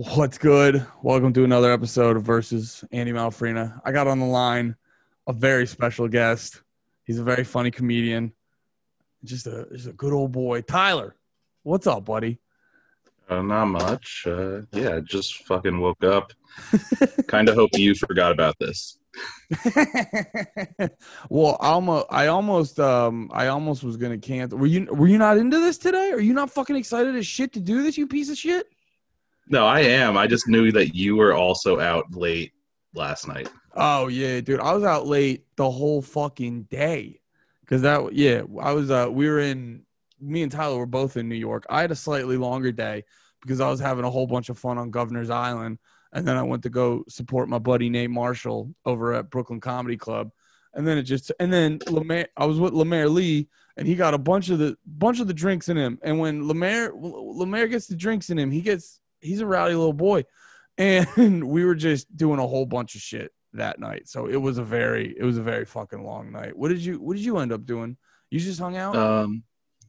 What's good? Welcome to another episode of Versus Andy Malafarina. I got on the line a very special guest. He's a very funny comedian. Just a just a good old boy. Tyler, what's up, buddy? Uh, not much. Uh, yeah, just fucking woke up. kind of hope you forgot about this. well, almost I almost um I almost was gonna cancel. Were you were you not into this today? Are you not fucking excited as shit to do this, you piece of shit? No, I am. I just knew that you were also out late last night. Oh yeah, dude. I was out late the whole fucking day. Cause that yeah, I was uh we were in me and Tyler were both in New York. I had a slightly longer day because I was having a whole bunch of fun on Governor's Island. And then I went to go support my buddy Nate Marshall over at Brooklyn Comedy Club. And then it just and then Lemaire I was with Lemaire Lee and he got a bunch of the bunch of the drinks in him. And when Lemaire Lemaire gets the drinks in him, he gets he's a rowdy little boy. And we were just doing a whole bunch of shit that night. So it was a very it was a very fucking long night. What did you what did you end up doing? You just hung out? Um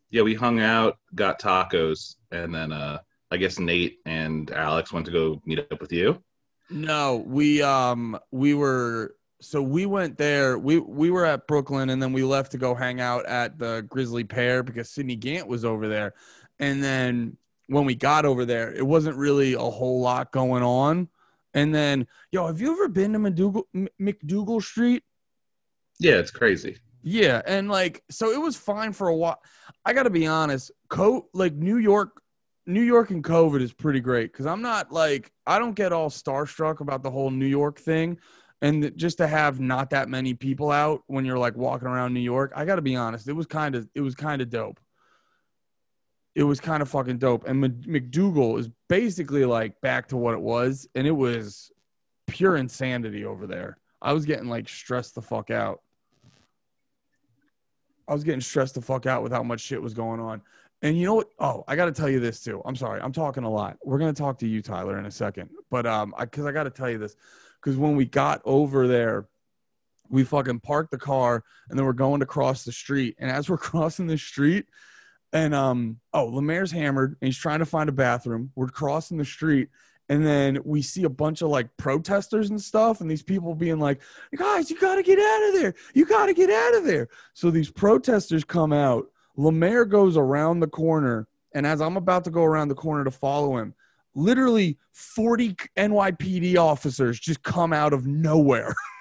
yeah, we hung out, got tacos, and then uh I guess Nate and Alex went to go meet up with you. No, we um we were so we went there. We we were at Brooklyn and then we left to go hang out at the Grisly Pear because Sidney Gant was over there. And then when we got over there, it wasn't really a whole lot going on. And then, yo, have you ever been to MacDougal, MacDougal Street? Yeah, it's crazy. Yeah, and like, so it was fine for a while. I got to be honest, co like New York, New York and COVID is pretty great because I'm not like I don't get all starstruck about the whole New York thing, and just to have not that many people out when you're like walking around New York, I got to be honest, it was kind of it was kind of dope it was kind of fucking dope. And MacDougal is basically like back to what it was, and it was pure insanity over there. I was getting like stressed the fuck out. I was getting stressed the fuck out with how much shit was going on. And you know what? Oh, I got to tell you this too. I'm sorry. I'm talking a lot. We're to talk to you, Tyler, in a second. But um, I, cause I got to tell you this. Cause when we got over there, we fucking parked the car and then we're going to cross the street. And as we're crossing the street, and um, oh, Lemaire's hammered and he's trying to find a bathroom. We're crossing the street, and then we see a bunch of like protesters and stuff, and these people being like, "Guys, you got to get out of there! You got to get out of there!" So these protesters come out. Lemaire goes around the corner, and as I'm about to go around the corner to follow him, literally 40 NYPD officers just come out of nowhere.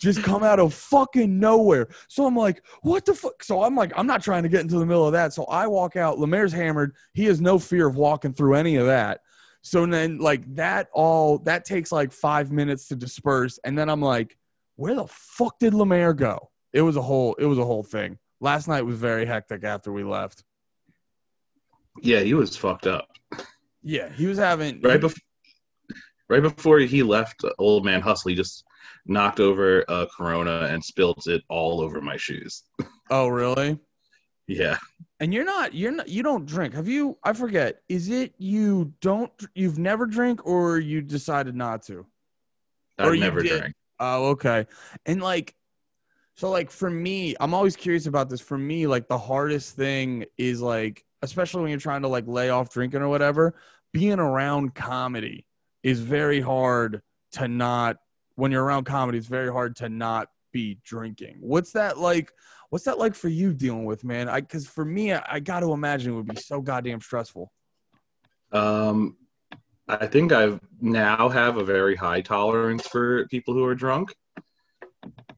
just come out of fucking nowhere. So I'm like, what the fuck? So I'm like, I'm not trying to get into the middle of that. So I walk out. Lemaire's hammered. He has no fear of walking through any of that. So then, like, that all that takes like five minutes to disperse. And then I'm like, where the fuck did Lemaire go? It was a whole, it was a whole thing. Last night was very hectic after we left. Yeah, he was fucked up. Yeah, he was having right before right before he left old man hustle he just knocked over a Corona and spilled it all over my shoes. Oh, really? yeah. And you're not you're not you don't drink. Have you I forget. Is it you don't you've never drink or you decided not to? I never drank. Oh, okay. And like so like for me, I'm always curious about this. For me, like the hardest thing is like especially when you're trying to like lay off drinking or whatever, being around comedy is very hard to not when you're around comedy, it's very hard to not be drinking. What's that like? What's that like for you dealing with, man? I because for me, I, I got to imagine it would be so goddamn stressful. Um, I think I now have a very high tolerance for people who are drunk,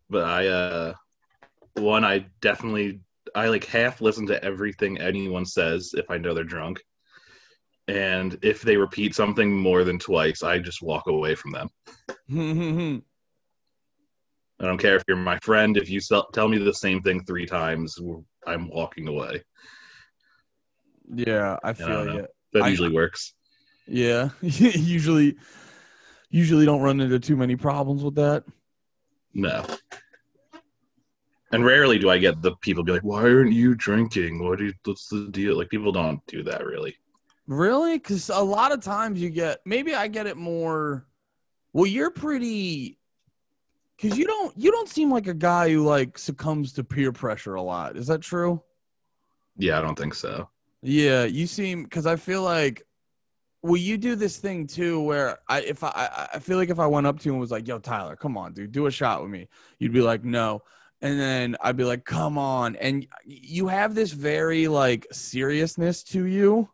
but I uh, one I definitely I like half listen to everything anyone says if I know they're drunk, and if they repeat something more than twice, I just walk away from them. I don't care if you're my friend. If you tell me the same thing three times, I'm walking away. Yeah, I feel it. That usually I, works. Yeah, usually, usually don't run into too many problems with that. No. And rarely do I get the people be like, "Why aren't you drinking? What you, what's the deal?" Like people don't do that really. Really? Because a lot of times you get maybe I get it more. Well, you're pretty. Because you don't you don't seem like a guy who like succumbs to peer pressure a lot. Is that true? Yeah, I don't think so. Yeah, you seem because I feel like Well, you do this thing too, where I if I- I feel like if I went up to you and was like, "Yo, Tyler, come on, dude, do a shot with me," you'd be like, "No," and then I'd be like, "Come on," and you have this very like seriousness to you.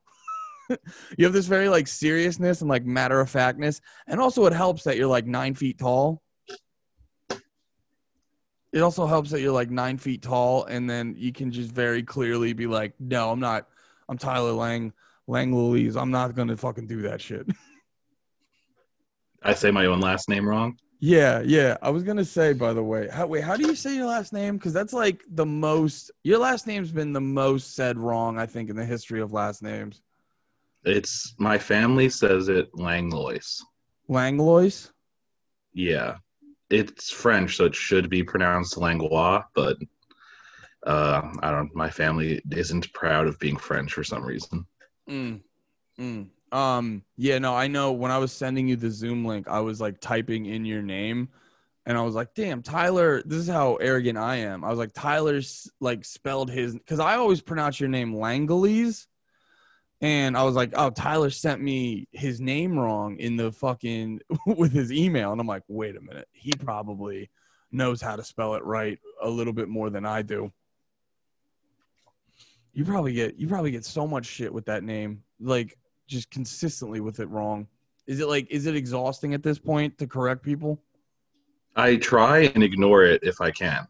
You have this very like seriousness and like matter of factness, and also it helps that you're like nine feet tall. It also helps that you're like nine feet tall, and then you can just very clearly be like, "No, I'm not. I'm Tyler Lang." Lang Louise, I'm not gonna fucking do that shit. I say my own last name wrong. yeah, yeah. I was gonna say, by the way, how wait, how do you say your last name? Because that's like the most. Your last name's been the most said wrong, I think, in the history of last names. It's my family says it Langlois. Langlois. Yeah, it's French, so it should be pronounced Langlois, but uh, I don't. My family isn't proud of being French for some reason. Mm, mm. Um. Yeah. No. I know. When I was sending you the Zoom link, I was like typing in your name, and I was like, "Damn, Tyler." This is how arrogant I am. I was like, "Tyler's like spelled his," because I always pronounce your name Langolese, and I was like, "Oh, Tyler sent me his name wrong in the fucking with his email," and I'm like, "Wait a minute, he probably knows how to spell it right a little bit more than I do." You probably get you probably get so much shit with that name, like just consistently with it wrong. Is it like is it exhausting at this point to correct people? I try and ignore it if I can,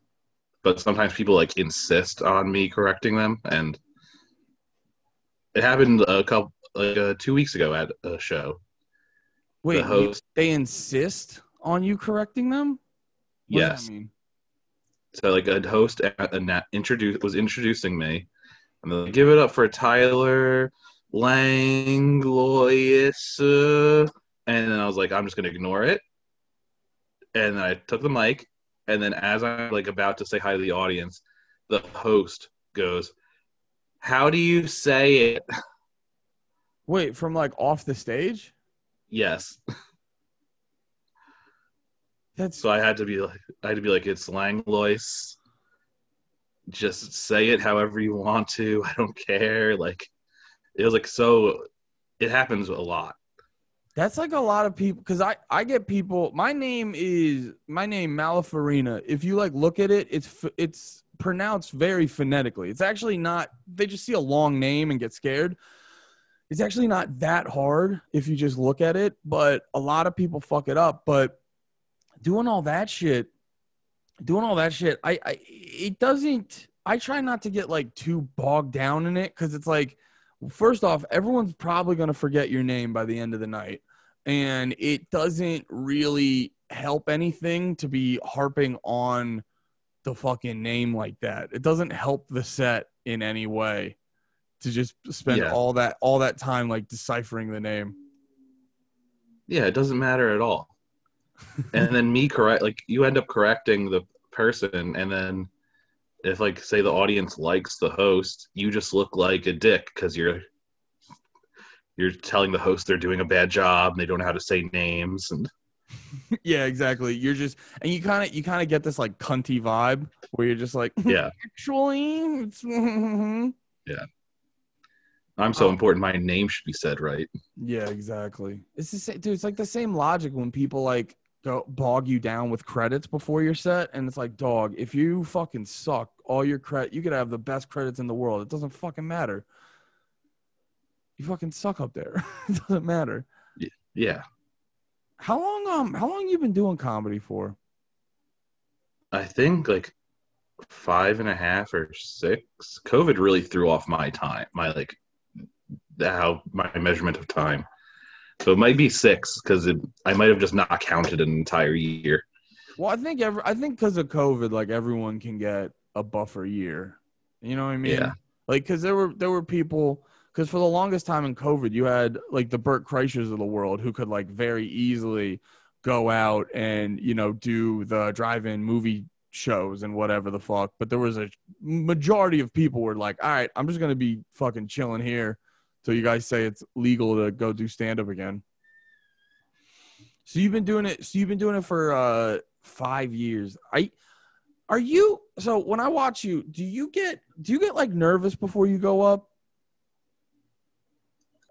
but sometimes people like insist on me correcting them, and it happened a couple like uh, two weeks ago at a show. Wait, the host, they insist on you correcting them? What yes. So like a host at a nat introduced was introducing me, and they're like, give it up for Tyler Langlois, uh," and then I was like, I'm just gonna ignore it, and I took the mic, and then as I'm like about to say hi to the audience, the host goes, "How do you say it?" Wait, from like off the stage? Yes, That's so I had to be like, I had to be like, it's Langlois. Just say it however you want to. I don't care. Like, it was like so. It happens a lot. that's like a lot of people because I I get people. My name is my name Malafarina. If you like look at it, it's it's pronounced very phonetically. It's actually not. They just see a long name and get scared. It's actually not that hard if you just look at it, but a lot of people fuck it up. But doing all that shit, doing all that shit, I, I it doesn't. I try not to get like too bogged down in it because it's like, first off, everyone's probably gonna forget your name by the end of the night, and it doesn't really help anything to be harping on the fucking name like that. It doesn't help the set in any way to just spend Yeah. all that all that time like deciphering the name. Yeah, it doesn't matter at all. and then me correct, like you end up correcting the person, and then if like say the audience likes the host, you just look like a dick because you're you're telling the host they're doing a bad job and they don't know how to say names and yeah, exactly. You're just and you kind of you kind of get this like cunty vibe where you're just like yeah, actually it's yeah. I'm so Um, important. My name should be said right. Yeah, exactly. It's the same, dude. It's like the same logic when people like go bog you down with credits before you're set, and it's like, dog, if you fucking suck, all your credit, you could have the best credits in the world. It doesn't fucking matter. You fucking suck up there. it doesn't matter. Yeah, How long um how long you been doing comedy for? I think like five and a half or six. COVID really threw off my time, my like how my measurement of time. So it might be six because I might have just not counted an entire year. Well, I think every I think because of COVID, like everyone can get a buffer year. You know what I mean? Yeah. Like, because there were there were people because for the longest time in COVID, you had like the Burt Kreischers of the world who could like very easily go out and you know do the drive-in movie shows and whatever the fuck. But there was a majority of people were like, all right, I'm just gonna be fucking chilling here till you guys say it's legal to go do stand up again. So you've been doing it. So you've been doing it for uh five years. I are you so when I watch you, do you get do you get like nervous before you go up?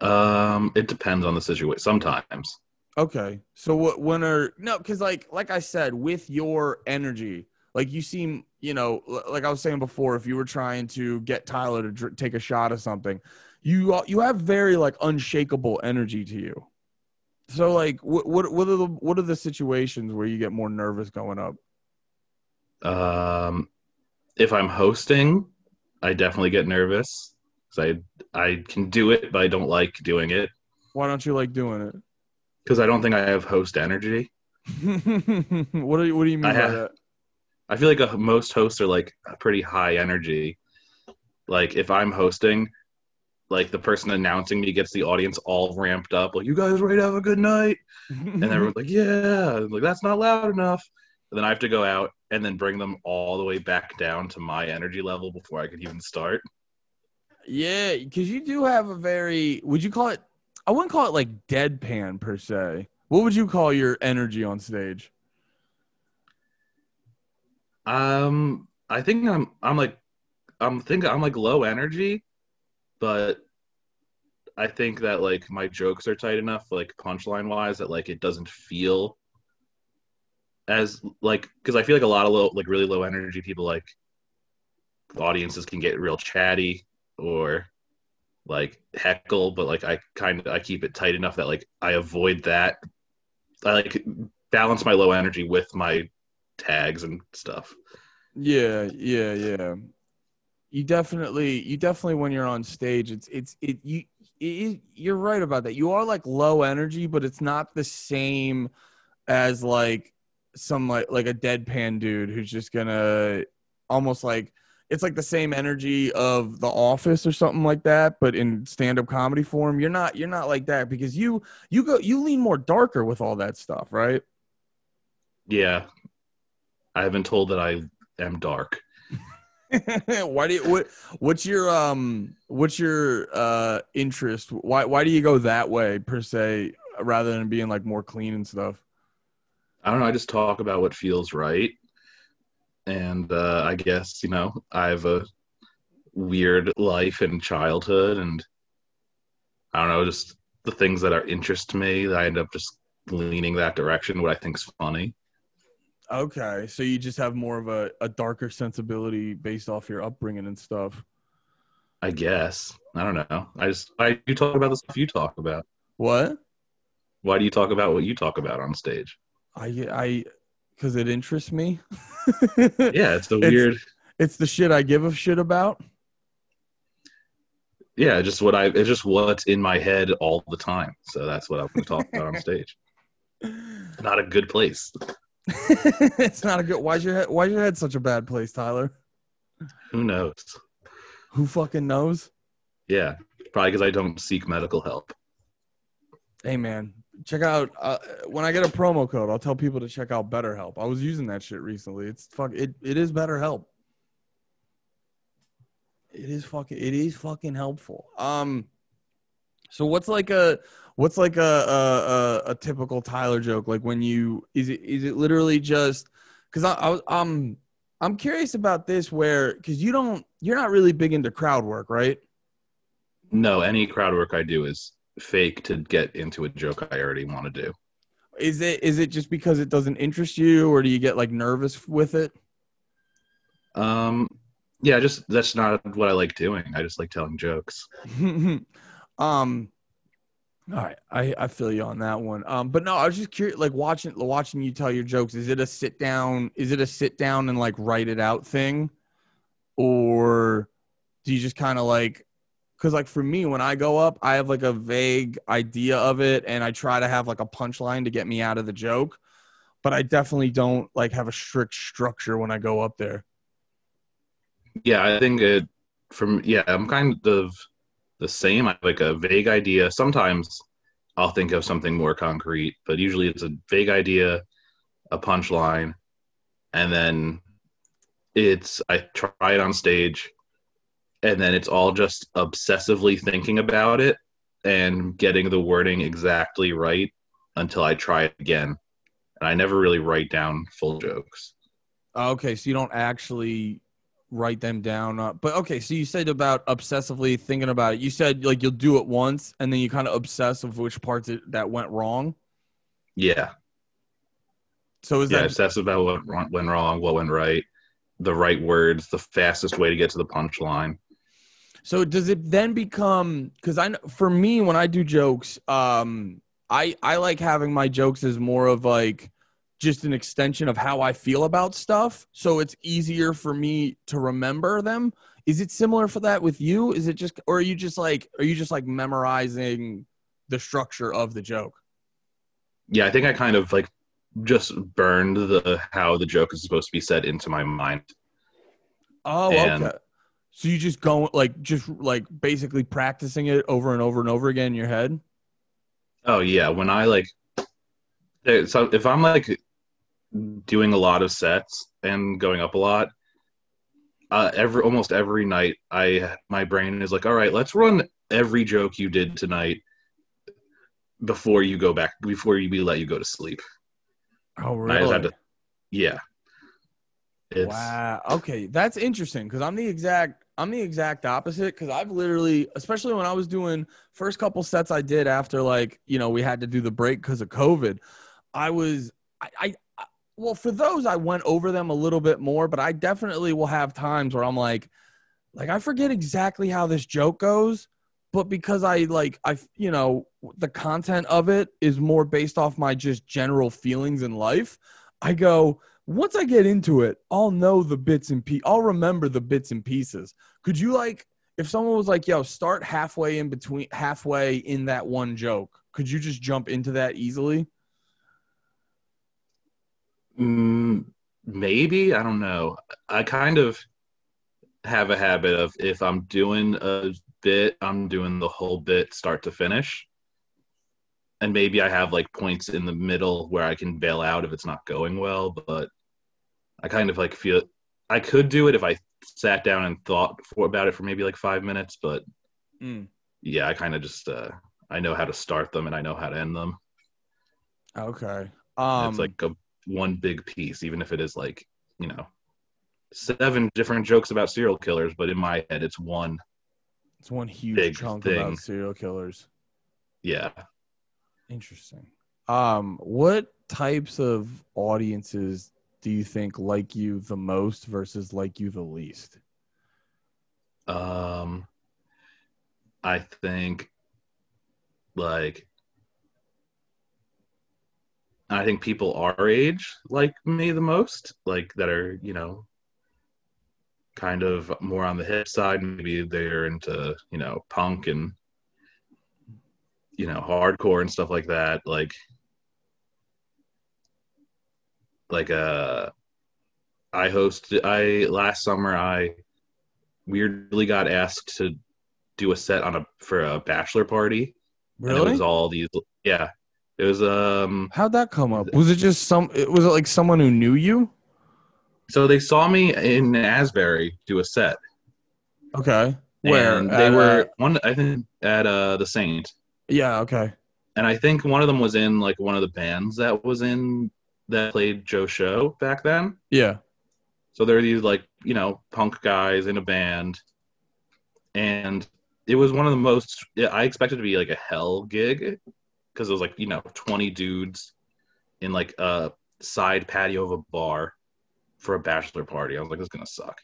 Um, it depends on the situation. Sometimes. Okay. So what when are no, because like like I said, with your energy, like you seem, you know, like I was saying before, if you were trying to get Tyler to dr- take a shot of something, you you have very like unshakable energy to you. So like, what what what are the what are the situations where you get more nervous going up? Um, if I'm hosting, I definitely get nervous I I can do it, but I don't like doing it Why don't you like doing it? because I don't think I have host energy. what do you what do you mean I by have- that? I feel like a, most hosts are like pretty high energy. Like if I'm hosting, like the person announcing me gets the audience all ramped up, like you guys ready to have a good night, and everyone's like, yeah, I'm like that's not loud enough. And then I have to go out and then bring them all the way back down to my energy level before I can even start. Yeah, because you do have a very. Would you call it? I wouldn't call it like deadpan per se. What would you call your energy on stage? Um, I think I'm I'm like I'm thinking I'm like low energy, but I think that like my jokes are tight enough, like punchline wise, that like it doesn't feel as like because I feel like a lot of low like really low energy people like audiences can get real chatty or like heckle, but like I kind of I keep it tight enough that like I avoid that. I like balance my low energy with my tags and stuff. Yeah, yeah, yeah. You definitely, you definitely, when you're on stage, it's, it's, it, you, it, you're right about that. You are like low energy, but it's not the same as like some like like a deadpan dude who's just gonna almost like it's like the same energy of the office or something like that but in stand-up comedy form you're not you're not like that because you you go you lean more darker with all that stuff right Yeah. I have been told that I am dark. why do you what what's your um what's your uh interest why why do you go that way per se rather than being like more clean and stuff I don't know. I just talk about what feels right. And uh, I guess, you know, I have a weird life and childhood. And I don't know, just the things that are interest to me, I end up just leaning that direction, what I think's funny. okay so you just have more of a, a darker sensibility based off your upbringing and stuff I guess. I don't know. I just, I, you talk about the stuff you talk about. what Why do you talk about what you talk about on stage? i i because it interests me Yeah, it's the It's- weird. it's the shit i give a shit about Yeah, just what I, it's just what's in my head all the time. So that's what I'm going to talk about on stage. Not a good place. it's not a good why's your head why's your head such a bad place tyler Who knows? who fucking knows Yeah, probably because I don't seek medical help. Hey man, check out uh, when I get a promo code. I'll tell people to check out BetterHelp. I was using that shit recently. It's fuck it. It is BetterHelp. It is fucking. It is fucking helpful. Um, so what's like a what's like a a, a, a typical Tyler joke? Like when you is it is it literally just because I, I was um I'm curious about this where because you don't you're not really big into crowd work, right? No, any crowd work I do is fake to get into a joke I already want to do. Is it is it just because it doesn't interest you, or do you get like nervous with it? Um, yeah, just that's not what I like doing. I just like telling jokes. um, all right, I I feel you on that one. Um, but no, I was just curious, like watching watching you tell your jokes. Is it a sit down? Is it a sit down and like write it out thing, or do you just kind of like? Because like for me, when I go up, I have like a vague idea of it, and I try to have like a punchline to get me out of the joke. But I definitely don't like have a strict structure when I go up there. Yeah, I think it from yeah, I'm kind of the same. I have like a vague idea. Sometimes I'll think of something more concrete, but usually it's a vague idea, a punchline, and then it's I try it on stage, and then it's all just obsessively thinking about it and getting the wording exactly right until I try it again. And I never really write down full jokes. Okay, so you don't actually write them down. Uh, but okay, so you said about obsessively thinking about it. You said like you'll do it once and then you kind of obsess of which parts it, that went wrong. Yeah. So is yeah, that obsess about what went went wrong, what went right, the right words, the fastest way to get to the punchline. So does it then become because I know for me when I do jokes, um, I I like having my jokes as more of like just an extension of how I feel about stuff. So it's easier for me to remember them. Is it similar for that with you? Is it just or are you just like are you just like memorizing the structure of the joke? Yeah, I think I kind of like just burned the how the joke is supposed to be said into my mind. Oh, And- okay. So you just go like just like basically practicing it over and over and over again in your head. Oh yeah, when I like, eh, so if I'm like doing a lot of sets and going up a lot, uh, every almost every night, I my brain is like, all right, let's run every joke you did tonight before you go back before we let you go to sleep. Oh, had to- Yeah, it's wow. Okay, that's interesting because I'm the exact I'm the exact opposite because I've literally, especially when I was doing first couple sets I did after like you know we had to do the break because of COVID, I was I, I I- well for those I went over them a little bit more, but I definitely will have times where I'm like like I forget exactly how this joke goes. But because I like I you know the content of it is more based off my just general feelings in life, I go once I get into it, I'll know the bits and pieces. I'll remember the bits and pieces. Could you like, if someone was like, "Yo, start halfway in between, halfway in that one joke," could you just jump into that easily? Mm, maybe I don't know. I kind of have a habit of if I'm doing a bit, I'm doing the whole bit start to finish. And maybe I have like points in the middle where I can bail out if it's not going well, but I kind of like feel I could do it if I sat down and thought for, about it for maybe like 5 minutes, but Mm. yeah, I kind of just uh I know how to start them and I know how to end them. Okay. Um, it's like a one big piece, even if it is like, you know, seven different jokes about serial killers, but in my head, it's one. it's one huge chunk thing. about serial killers. Yeah. Interesting. Um, what types of audiences do you think like you the most versus like you the least? Um, I think, like, I think people our age like me the most, like that are, you know, kind of more on the hip side. Maybe they're into, you know, punk and, you know, hardcore and stuff like that. Like, like, uh, I hosted, I, last summer, I weirdly got asked to do a set on a, for a bachelor party. And it was all these, yeah. It was, um, How'd that come up? Was it just some? Was it like someone who knew you? So they saw me in Asbury do a set. Okay. Where And they At, were uh, one I think at uh the Saint. yeah. Okay. And I think one of them was in like one of the bands that was in that played Joe Show back then. Yeah. So there are these like, you know, punk guys in a band. And it was one of the most yeah, I expected to be like a hell gig because it was like, you know, 20 dudes in like a side patio of a bar for a bachelor party. I was like, this is gonna suck.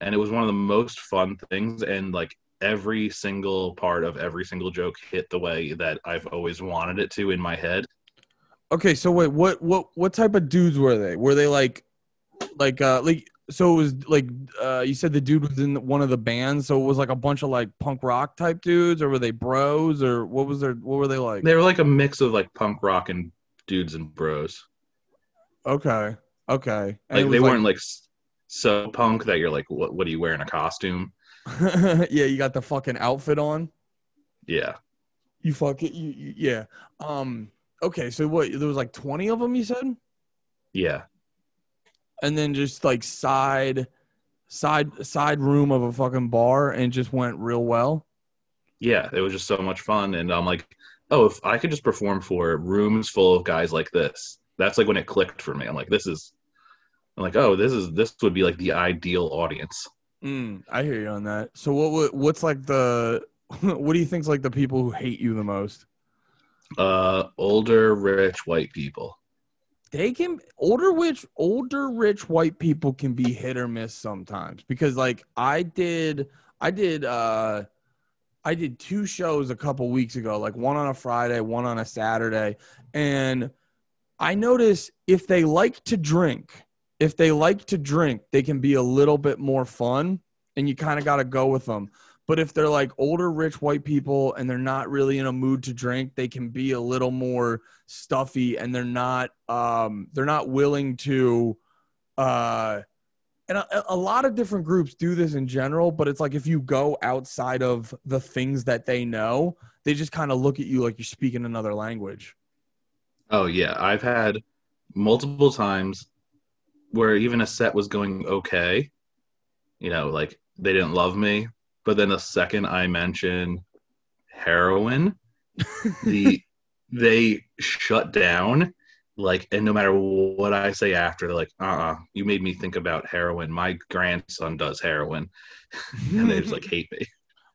And it was one of the most fun things and like every single part of every single joke hit the way that I've always wanted it to in my head. Okay. So wait, what what what type of dudes were they? Were they like like uh like so it was like uh you said the dude was in one of the bands, so it was like a bunch of like punk rock type dudes, or were they bros, or what was their what were they like? They were like a mix of like punk rock and dudes and bros. Okay. Okay. And Like they weren't like so punk that you're like, what? What are you wearing a costume? yeah, you got the fucking outfit on. Yeah, You fuck it. You, you yeah. Um. Okay. So what? There was like twenty of them. You said. yeah, and then just like side side side room of a fucking bar and just went real well yeah. It was just so much fun, and I'm like, oh, if I could just perform for rooms full of guys like this, that's like when it clicked for me. I'm like, this is, I'm like, oh, this is this would be like the ideal audience. Mm, I hear you on that. So what what- what's like the what do you think's like the people who hate you the most? Uh, older rich white people. They can older rich older rich white people can be hit or miss sometimes because like I did I did uh I did two shows a couple weeks ago, like one on a Friday, one on a Saturday, and I notice if they like to drink, if they like to drink, they can be a little bit more fun and you kind of got to go with them. But if they're like older rich white people and they're not really in a mood to drink, they can be a little more stuffy and they're not um they're not willing to uh and a, a lot of different groups do this in general, but it's like if you go outside of the things that they know, they just kind of look at you like you're speaking another language. Oh yeah, I've had multiple times where even a set was going okay. You know, like they didn't love me, but then the second I mention heroin, the they shut down like and no matter what I say after, they're like, uh uh you made me think about heroin. My grandson does heroin. and they just like hate me.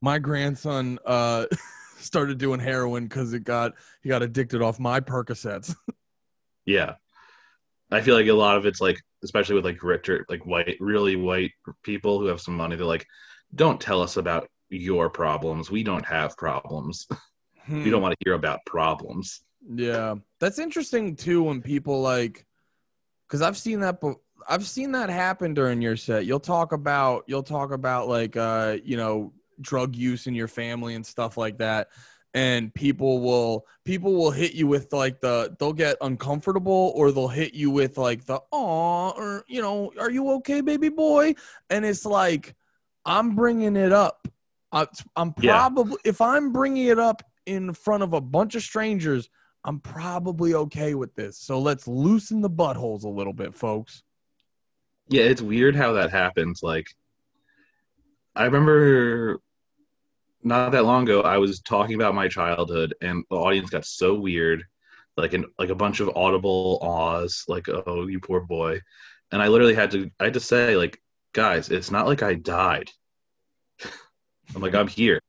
my grandson uh started doing heroin because it got he got addicted off my Percocets. Yeah. I feel like a lot of it's like, especially with like richer, like white, really white people who have some money, they're like, don't tell us about your problems. We don't have problems. we don't want to hear about problems. Yeah, that's interesting too. When people like, because I've seen that. be- I've seen that happen during your set. You'll talk about you'll talk about like uh you know drug use in your family and stuff like that, and people will people will hit you with like the they'll get uncomfortable or they'll hit you with like the oh or you know are you okay baby boy and it's like I'm bringing it up. I, I'm Yeah. probably if I'm bringing it up in front of a bunch of strangers. I'm probably okay with this. So let's loosen the buttholes a little bit, folks. Yeah, it's weird how that happens. Like, I remember not that long ago, I was talking about my childhood, and the audience got so weird, like an like a bunch of audible ahs, like "Oh, you poor boy," and I literally had to I had to say like, guys, it's not like I died. I'm like I'm here.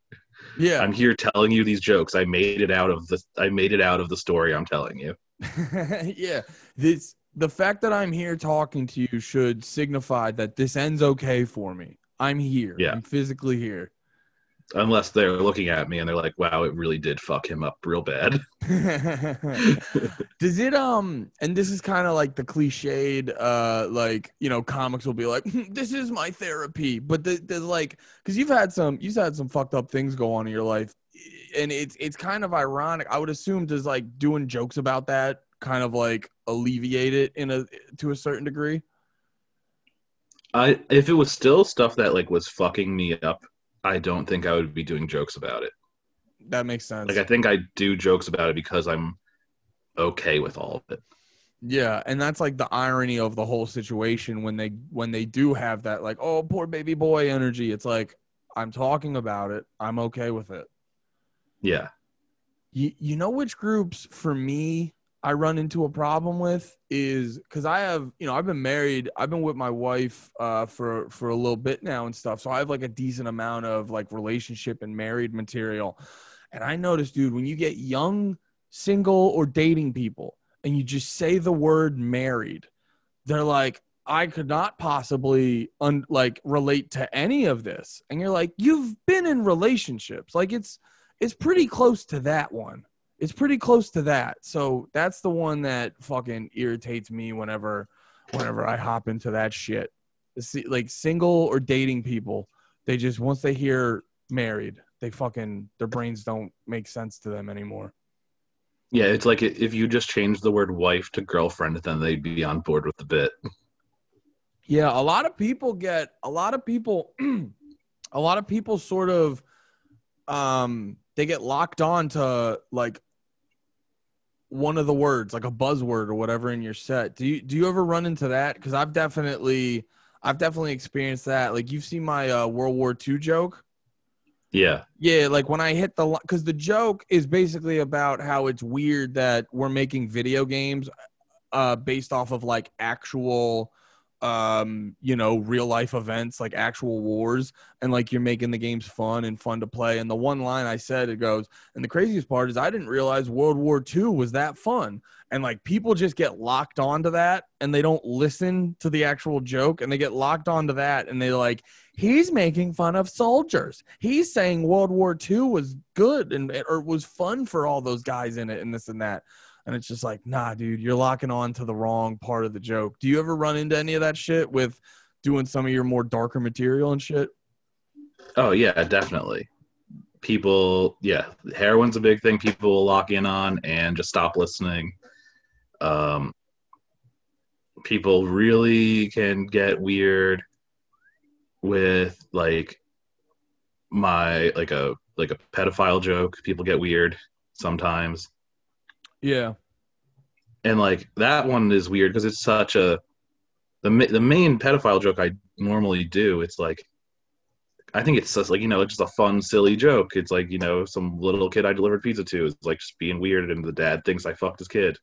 Yeah. I'm here telling you these jokes. I made it out of the I made it out of the story I'm telling you. yeah. This the fact that I'm here talking to you should signify that this ends okay for me. I'm here. Yeah. I'm physically here. Unless they're looking at me and they're like, "Wow, it really did fuck him up real bad." Does it um and this is kind of like the cliched uh like you know comics will be like "Hmm, this is my therapy but the, there's like because you've had some you've had some fucked up things go on in your life and it's it's kind of ironic I would assume does like doing jokes about that kind of like alleviate it in a to a certain degree I if it was still stuff that like was fucking me up, I don't think I would be doing jokes about it. that makes sense Like I think I do jokes about it because I'm okay with all of it. Yeah, and that's like the irony of the whole situation when they when they do have that like oh poor baby boy energy. It's like I'm talking about it. I'm okay with it. Yeah. You you know which groups for me I run into a problem with is because I have you know I've been married I've been with my wife uh, for for a little bit now and stuff. So I have like a decent amount of like relationship and married material, and I noticed dude when you get young single or dating people and you just say the word married, they're like I could not possibly un- like relate to any of this, and you're like you've been in relationships. Like it's it's pretty close to that one. It's pretty close to that. So that's the one that fucking irritates me whenever whenever I hop into that shit. See, like single or dating people, they just once they hear married, they fucking their brains don't make sense to them anymore. Yeah, it's like if you just change the word wife to girlfriend, then they'd be on board with the bit. Yeah, a lot of people get a lot of people a lot of people sort of um they get locked on to like one of the words, like a buzzword or whatever in your set. Do you do you ever run into that? Cuz I've definitely I've definitely experienced that. Like you've seen my uh, World War II joke? Yeah. Yeah, like when I hit the because the joke is basically about how it's weird that we're making video games uh, based off of like actual um you know real life events like actual wars and like you're making the games fun and fun to play. And the one line i said it goes and the craziest part is i didn't realize world war ii was that fun. And like people just get locked onto that and they don't listen to the actual joke and they get locked onto that and they're like he's making fun of soldiers. He's saying world war ii was good and or was fun for all those guys in it and this and that and it's just like, nah, dude, you're locking on to the wrong part of the joke. Do you ever run into any of that shit with doing some of your more darker material and shit? Oh yeah, definitely. People, yeah, heroin's a big thing. People will lock in on and just stop listening. Um, people really can get weird with like my like a like a pedophile joke. People get weird sometimes. Yeah. And like that one is weird because it's such a the the main pedophile joke I normally do. It's like I think it's just like you know it's just a fun silly joke. It's like you know some little kid I delivered pizza to is like just being weird and the dad thinks I fucked his kid.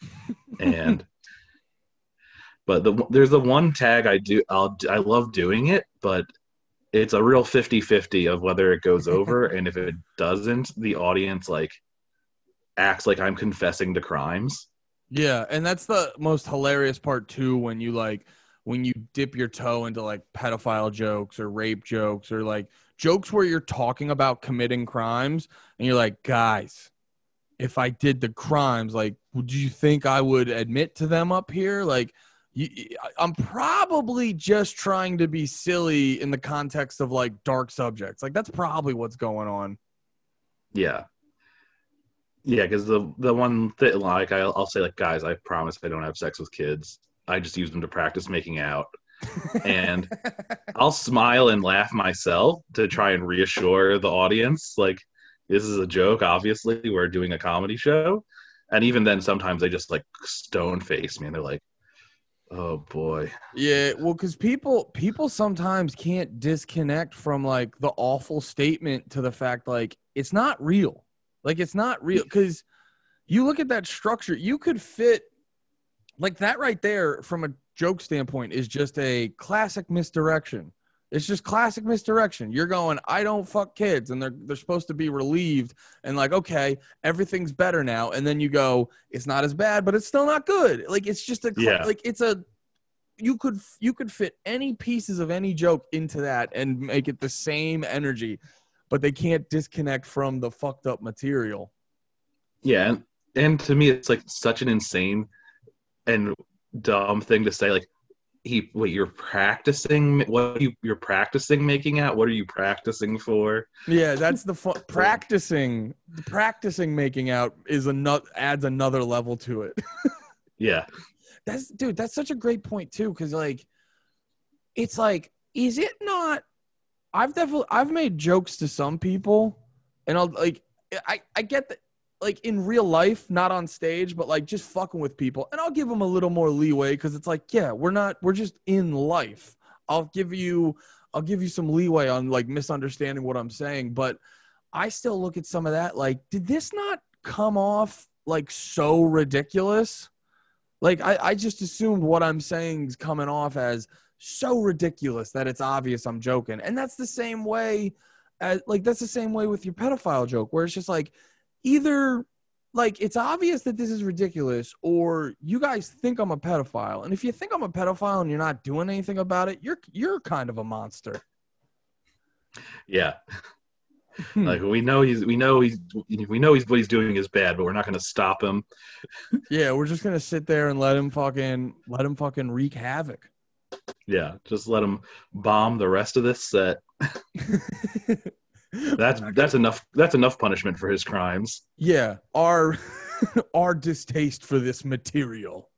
and but the there's the one tag I do I'll I love doing it, but it's a real 50-50 of whether it goes over and if it doesn't the audience like acts like I'm confessing to crimes. Yeah, and that's the most hilarious part too when you like when you dip your toe into like pedophile jokes or rape jokes or like jokes where you're talking about committing crimes and you're like, guys, if I did the crimes, like, would you think I would admit to them up here? Like, you, I'm probably just trying to be silly in the context of like dark subjects. Like, that's probably what's going on. Yeah. Yeah, because the the one thing, like I'll, I'll say like guys, I promise I don't have sex with kids. I just use them to practice making out, and I'll smile and laugh myself to try and reassure the audience. Like this is a joke. Obviously, we're doing a comedy show, and even then, sometimes they just like stone face me and they're like, "Oh boy." Yeah, well, because people people sometimes can't disconnect from like the awful statement to the fact like it's not real like it's not real because you look at that structure, you could fit like that right there from a joke standpoint is just a classic misdirection. It's just classic misdirection. You're going, I don't fuck kids, and they're they're supposed to be relieved and like, okay, everything's better now. And then you go, it's not as bad, but it's still not good. Like it's just a Yeah. like it's a you could you could fit any pieces of any joke into that and make it the same energy, but they can't disconnect from the fucked up material. Yeah, and, to me, it's like such an insane and dumb thing to say. Like, he, what you're practicing? What you you're practicing making out? What are you practicing for? Yeah, that's the fun. practicing, practicing making out is another adds another level to it. Yeah, that's dude. That's such a great point too, because like, it's like, is it not? I've definitely I've made jokes to some people, and I'll like, I I get that. Like in real life, not on stage, but like just fucking with people, and I'll give them a little more leeway because it's like, yeah, we're not, we're just in life. I'll give you, I'll give you some leeway on like misunderstanding what I'm saying, but I still look at some of that like, did this not come off like so ridiculous? Like I, I just assumed what I'm saying is coming off as so ridiculous that it's obvious I'm joking. And that's the same way as like that's the same way with your pedophile joke, where it's just like either like it's obvious that this is ridiculous or you guys think I'm a pedophile. And if you think I'm a pedophile and you're not doing anything about it, you're you're kind of a monster. yeah. Hmm. Like we know he's we know he's we know he's what he's doing is bad, but we're not going to stop him. Yeah, we're just gonna sit there and let him fucking let him fucking wreak havoc. Yeah, just let him bomb the rest of this set. That's that's enough. That's enough punishment for his crimes. yeah, our our distaste for this material.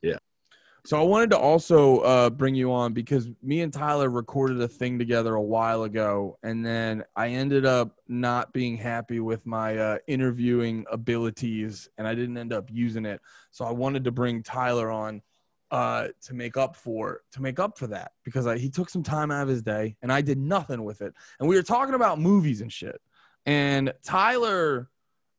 Yeah. So I wanted to also uh, bring you on because me and Tyler recorded a thing together a while ago, and then I ended up not being happy with my uh, interviewing abilities, and I didn't end up using it. So I wanted to bring Tyler on uh, to make up for to make up for that because I, he took some time out of his day, and I did nothing with it. And we were talking about movies and shit. And Tyler,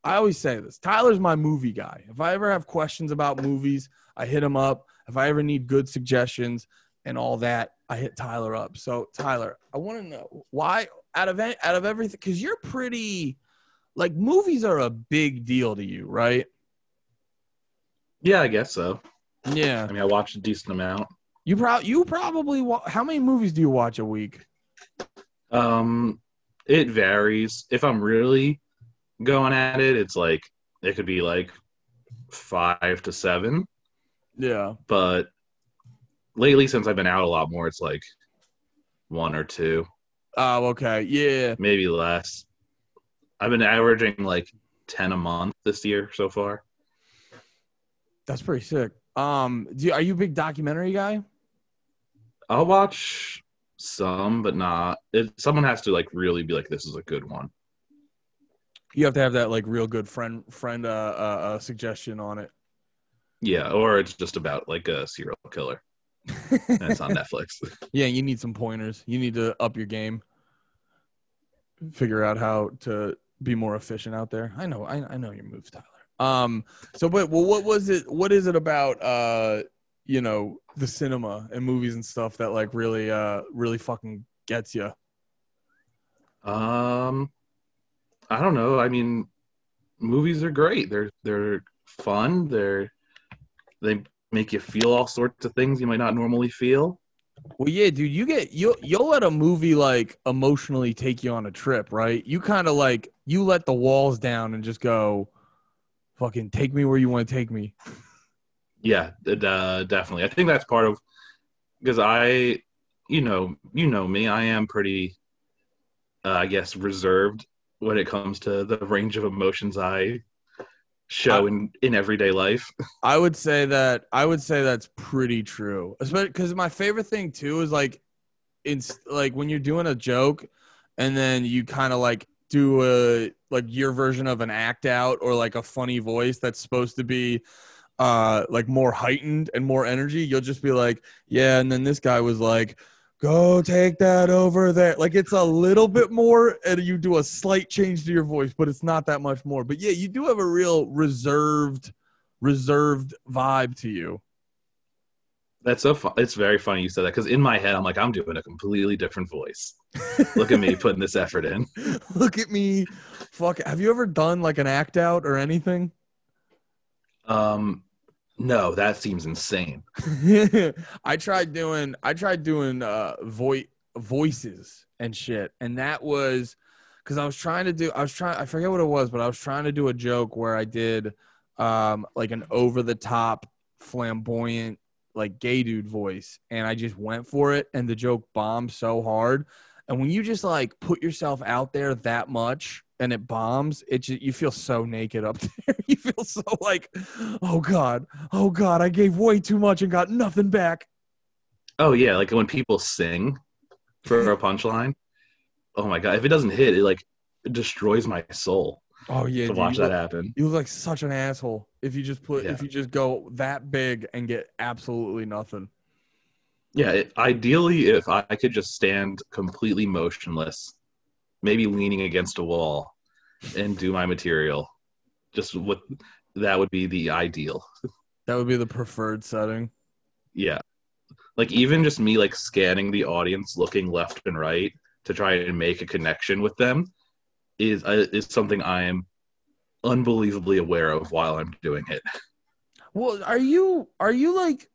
I always say this: Tyler's my movie guy. If I ever have questions about movies, I hit him up if I ever need good suggestions and all that, I hit Tyler up. So Tyler, I want to know why out of out of everything because you're pretty like movies are a big deal to you, right? Yeah, I guess so. Yeah, I mean, I watched a decent amount. you probably you probably wa- how many movies do you watch a week? Um, it varies. If I'm really going at it, it's like it could be like five to seven. Yeah, But lately, since I've been out a lot more, it's like one or two, oh okay, yeah. maybe less. I've been averaging like ten a month this year so far. That's pretty sick. Um, do are you a big documentary guy? I'll watch some, but not. If someone has to like really be like, "This is a good one." You have to have that like real good friend friend uh, uh, uh suggestion on it. Yeah, or it's just about like a serial killer, and it's on Netflix. yeah, you need some pointers. You need to up your game. Figure out how to be more efficient out there. I know, I, I know your moves, Tyler. Um, so but well, what was it? What is it about? Uh, you know, the cinema and movies and stuff that like really, uh, really fucking gets you. Um, I don't know. I mean, movies are great. They're they're fun. They're they make you feel all sorts of things you might not normally feel. Well, yeah, dude, you get you you'll let a movie like emotionally take you on a trip, right? You kind of like you let the walls down and just go, fucking take me where you want to take me. Yeah, uh, definitely. I think that's part of because I, you know, you know me. I am pretty, uh, I guess, reserved when it comes to the range of emotions I show I- in in everyday life. I would say that I would say that's pretty true. Especially because my favorite thing too is like, it's like when you're doing a joke, and then you kind of like do a like your version of an act out or like a funny voice that's supposed to be uh like more heightened and more energy you'll just be like yeah and then this guy was like go take that over there. Like it's a little bit more and you do a slight change to your voice but it's not that much more. But yeah you do have a real reserved reserved vibe to you That's so fun. It's very funny you said that because in my head I'm like I'm doing a completely different voice. Look at me putting this effort in. look at me fuck have you ever done like an act out or anything Um, no, that seems insane. I tried doing I tried doing uh voice voices and shit and that was cuz I was trying to do I was trying I forget what it was but I was trying to do a joke where I did um like an over the top flamboyant like gay dude voice and I just went for it and the joke bombed so hard. And when you just like put yourself out there that much and it bombs it just, you feel so naked up there. You feel so like oh god oh god i gave way too much and got nothing back. Oh yeah, like when people sing for a punchline. Oh my god, if it doesn't hit, it like it destroys my soul oh yeah to dude, watch that look, happen. you look like such an asshole if you just put Yeah. if you just go that big and get absolutely nothing Yeah, it, ideally, if I could just stand completely motionless, maybe leaning against a wall, and do my material, just what that would be the ideal. that would be the preferred setting Yeah, like even just me like scanning the audience, looking left and right to try and make a connection with them, is uh, is something I am unbelievably aware of while I'm doing it. well are you are you like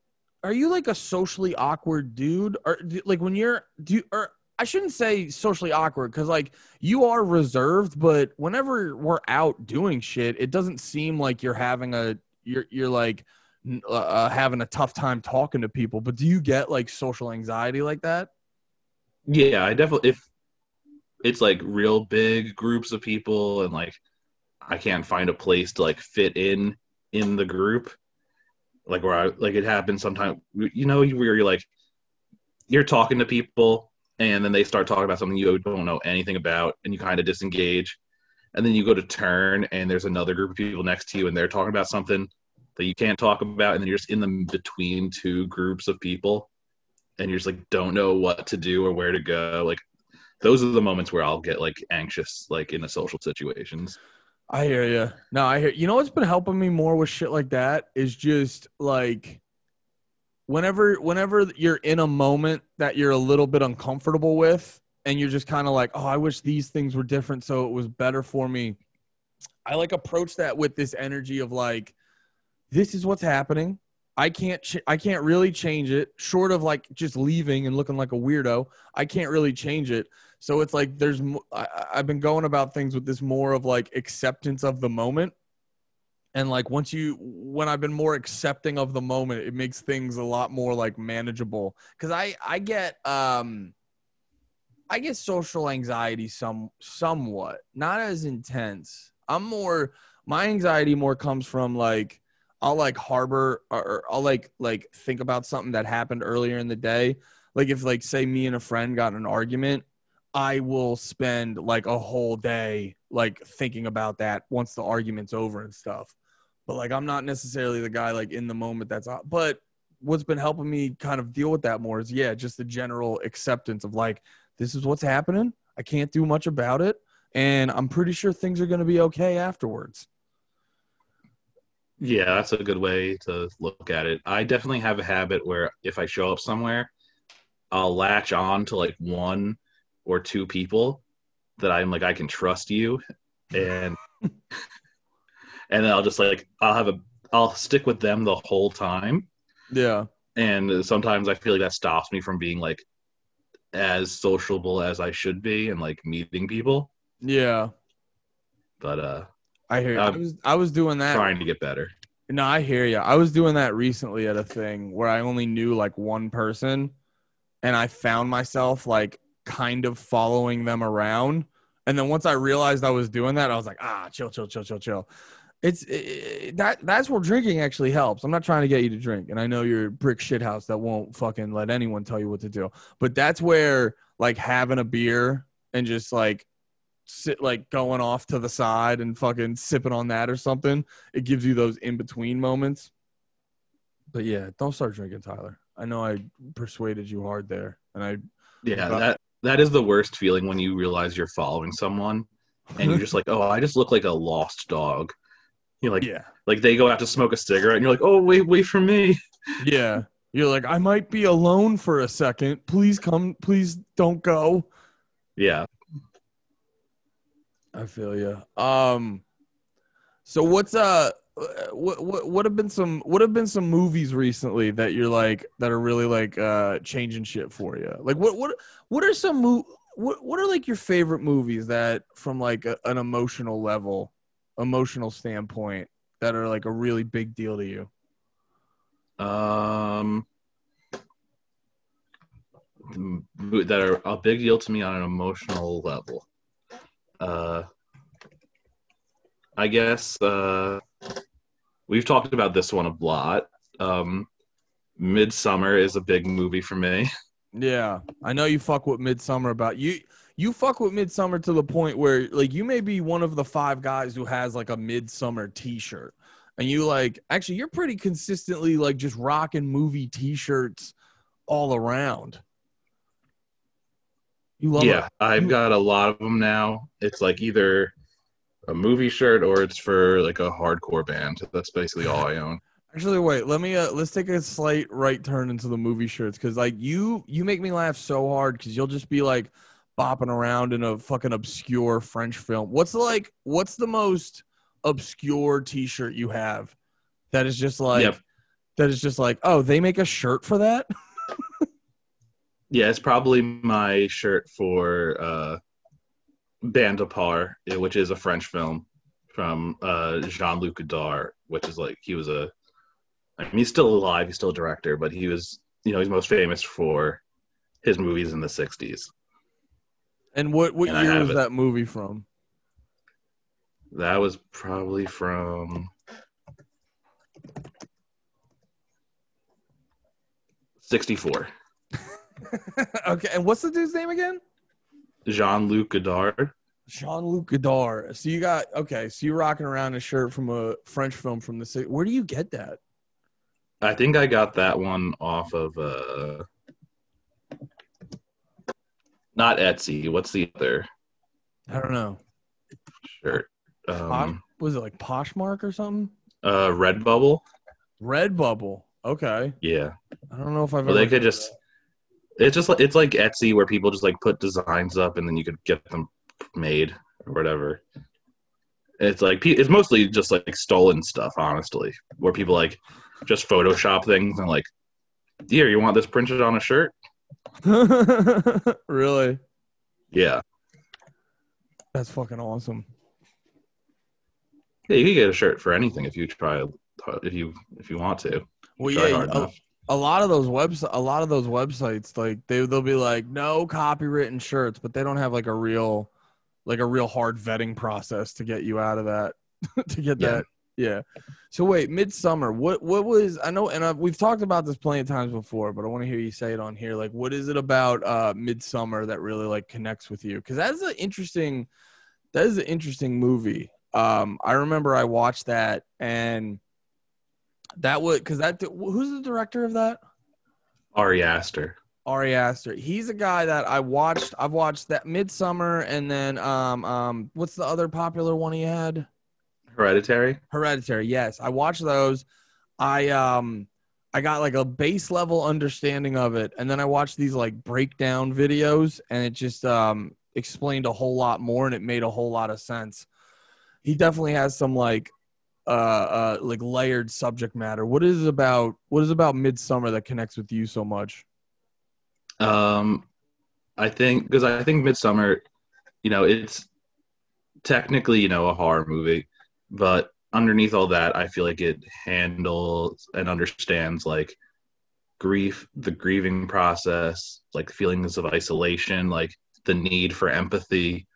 are you like a socially awkward dude or do- like when you're do you or I shouldn't say socially awkward because like you are reserved, but whenever we're out doing shit, it doesn't seem like you're having a you're you're like uh, uh, having a tough time talking to people. But do you get like social anxiety like that? Yeah, I definitely if it's like real big groups of people and like I can't find a place to like fit in in the group, like where I like it happens sometimes. You know, where you're like you're talking to people and then they start talking about something you don't know anything about and you kind of disengage and then you go to turn and there's another group of people next to you and they're talking about something that you can't talk about and then you're just in the between two groups of people and you're just like don't know what to do or where to go like those are the moments where i'll get like anxious like in the social situations I hear you. No, I hear. You know what's been helping me more with shit like that is just like whenever whenever you're in a moment that you're a little bit uncomfortable with and you're just kind of like, "Oh, I wish these things were different so it was better for me." I like approach that with this energy of like this is what's happening. I can't ch- I can't really change it short of like just leaving and looking like a weirdo. I can't really change it. So it's like there's I, I've been going about things with this more of like acceptance of the moment. And like once you when I've been more accepting of the moment, it makes things a lot more like manageable cuz I I get um I get social anxiety some somewhat, not as intense. I'm more my anxiety more comes from like I'll like harbor or I'll like like think about something that happened earlier in the day. Like if like say me and a friend got an argument, I will spend like a whole day like thinking about that once the argument's over and stuff. But like I'm not necessarily the guy like in the moment that's but what's been helping me kind of deal with that more is yeah, just the general acceptance of like this is what's happening. I can't do much about it and I'm pretty sure things are going to be okay afterwards. Yeah, that's a good way to look at it. I definitely have a habit where if I show up somewhere, I'll latch on to like one or two people that I'm like I can trust you and and then I'll just like I'll have a I'll stick with them the whole time. Yeah. And sometimes I feel like that stops me from being like as sociable as I should be and like meeting people. Yeah. But uh I hear you. I was I was doing that. trying to get better. No, I hear you. I was doing that recently at a thing where I only knew like one person and I found myself like kind of following them around. And then once I realized I was doing that, I was like, ah, chill, chill, chill, chill, chill. It's it, that that's where drinking actually helps. I'm not trying to get you to drink, and I know you're a brick shit house that won't fucking let anyone tell you what to do. But that's where like having a beer and just like sit like going off to the side and fucking sipping on that or something. It gives you those in between moments. But yeah, don't start drinking, Tyler. I know I persuaded you hard there, and I Yeah, that that is the worst feeling when you realize you're following someone and you're just like, oh, I just look like a lost dog. You're like, yeah, like they go out to smoke a cigarette, and you're like, oh, wait, wait for me. yeah. You're like, I might be alone for a second. Please come. Please don't go. Yeah, I feel you. Um, so what's uh, what what have been some what have been some movies recently that you're like that are really like uh changing shit for you? Like what what what are some mo- what what are like your favorite movies that from like a, an emotional level, emotional standpoint that are like a really big deal to you? um, that are a big deal to me on an emotional level. Uh, I guess uh, we've talked about this one a lot. Um, Midsommar is a big movie for me. Yeah, I know you fuck with Midsommar about you. You fuck with Midsommar to the point where like you may be one of the five guys who has like a Midsommar T-shirt, and you like actually you're pretty consistently like just rocking movie T-shirts all around. You love yeah, it. I've got a lot of them now. It's like either a movie shirt or it's for like a hardcore band. That's basically all I own. Actually, wait. Let me uh, let's take a slight right turn into the movie shirts because like you you make me laugh so hard because you'll just be like bopping around in a fucking obscure French film. What's like what's the most obscure T-shirt you have that is just like Yep. that is just like oh they make a shirt for that? Yeah, it's probably my shirt for uh, Bande à Part, which is a French film from uh, Jean Luc Godard, which is like he was a. I mean, he's still alive. He's still a director, but he was, you know, he's most famous for his movies in the '60s. And what what And year was that movie from? That was probably from '64. okay, and what's the dude's name again? Jean Luc Godard. Jean Luc Godard. So you got okay. So you're rocking around a shirt from a French film from the si- Where do you get that? I think I got that one off of uh not Etsy. What's the other I don't know. shirt? Um, was it like Poshmark or something? uh, Redbubble. Redbubble. Okay. Yeah. I don't know if I've Well, ever they could just. It's just like it's like Etsy where people just like put designs up and then you could get them made or whatever. It's like it's mostly just like stolen stuff, honestly, where people like just Photoshop things and like, here, you want this printed on a shirt? really? Yeah, That's fucking awesome. yeah, you can get a shirt for anything if you try if you if you want to. Well, Try yeah, hard uh, a, lot of those webs, a lot of those websites, like they they'll be like no copywritten shirts, but they don't have like a real, like a real hard vetting process to get you out of that, to get Yeah. that. Yeah. So wait, Midsommar. What what was I know, and i we've talked about this plenty of times before, but I want to hear you say it on here. Like, what is it about uh Midsommar that really like connects with you? Because that's an interesting, that is an interesting movie. Um, I remember I watched that and that would because that who's the director of that? Ari Aster. Ari Aster. He's a guy that I watched. I've watched that Midsommar, and then um um what's the other popular one he had? Hereditary. Hereditary. Yes, I watched those. I um I got like a base level understanding of it, and then I watched these like breakdown videos, and it just um explained a whole lot more, and it made a whole lot of sense. He definitely has some like uh uh like layered subject matter. What is about what is about Midsommar that connects with you so much? Um, I think because I think Midsommar, you know, it's technically you know a horror movie, but underneath all that, I feel like it handles and understands like grief, the grieving process, like feelings of isolation, like the need for empathy,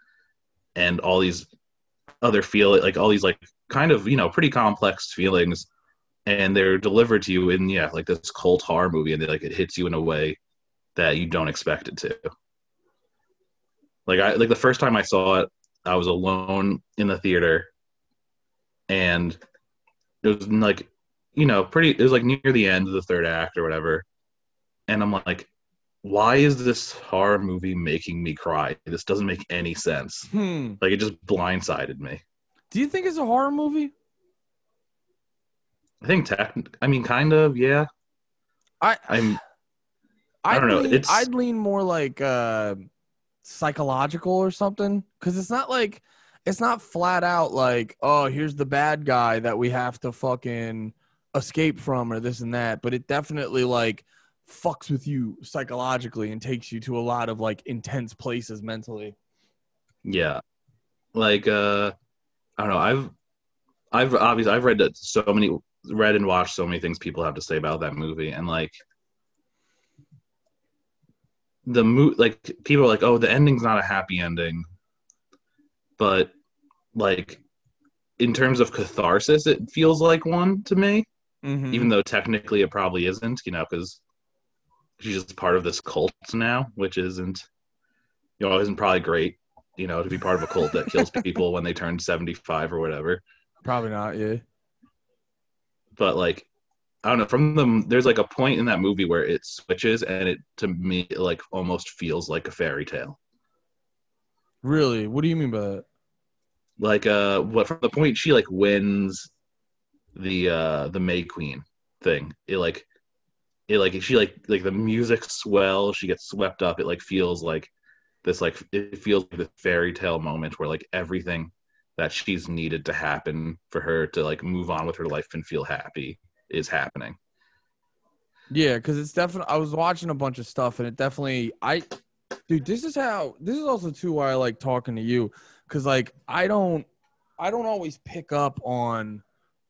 and all these other feel like all these like kind of you know pretty complex feelings and they're delivered to you in yeah like this cult horror movie and they, like it hits you in a way that you don't expect it to. Like i like the first time i saw it i was alone in the theater and it was like you know pretty it was like near the end of the third act or whatever and i'm like why is this horror movie making me cry? This doesn't make any sense. Hmm. like it just blindsided me Do you think it's a horror movie? i think tech i mean kind of yeah I i'm I'd I don't know, Lean, it's- I'd lean more like uh, psychological or something because it's not like it's not flat out like oh here's the bad guy that we have to fucking escape from or this and that, but it definitely like fucks with you psychologically and takes you to a lot of like intense places mentally. Yeah. Like uh I don't know, I've I've obviously I've read so many read and watched so many things people have to say about that movie and like the mo like people are like, "Oh, the ending's not a happy ending." But like in terms of catharsis, it feels like one to me, Mm-hmm. even though technically it probably isn't, you know, cuz she's just part of this cult now, which isn't you know, isn't probably great, you know, to be part of a cult that kills people when they turn 75 or whatever. Probably not. Yeah. But like, I don't know. From the there's like a point in that movie where it switches, and it to me it, like almost feels like a fairy tale. Really? What do you mean by that? Like, uh, what from the point she like wins the uh the May Queen thing, it like it like she like like the music swell, she gets swept up. It like feels like this like it feels like the fairy tale moment where like everything that she's needed to happen for her to like move on with her life and feel happy is happening. Yeah, because it's definitely. I was watching a bunch of stuff, and it definitely. I, dude, this is how. This is also too why I like talking to you, because like I don't, I don't always pick up on,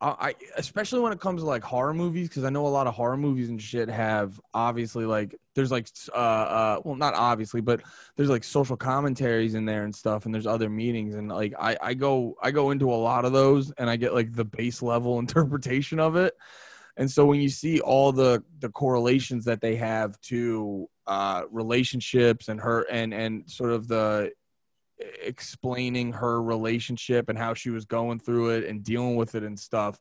I, especially when it comes to like horror movies, because I know a lot of horror movies and shit have obviously like there's like uh uh well not obviously but there's like social commentaries in there and stuff, and there's other meanings, and like I I go I go into a lot of those, and I get like the base level interpretation of it. And so when you see all the the correlations that they have to uh, relationships and her and and sort of the explaining her relationship and how she was going through it and dealing with it and stuff,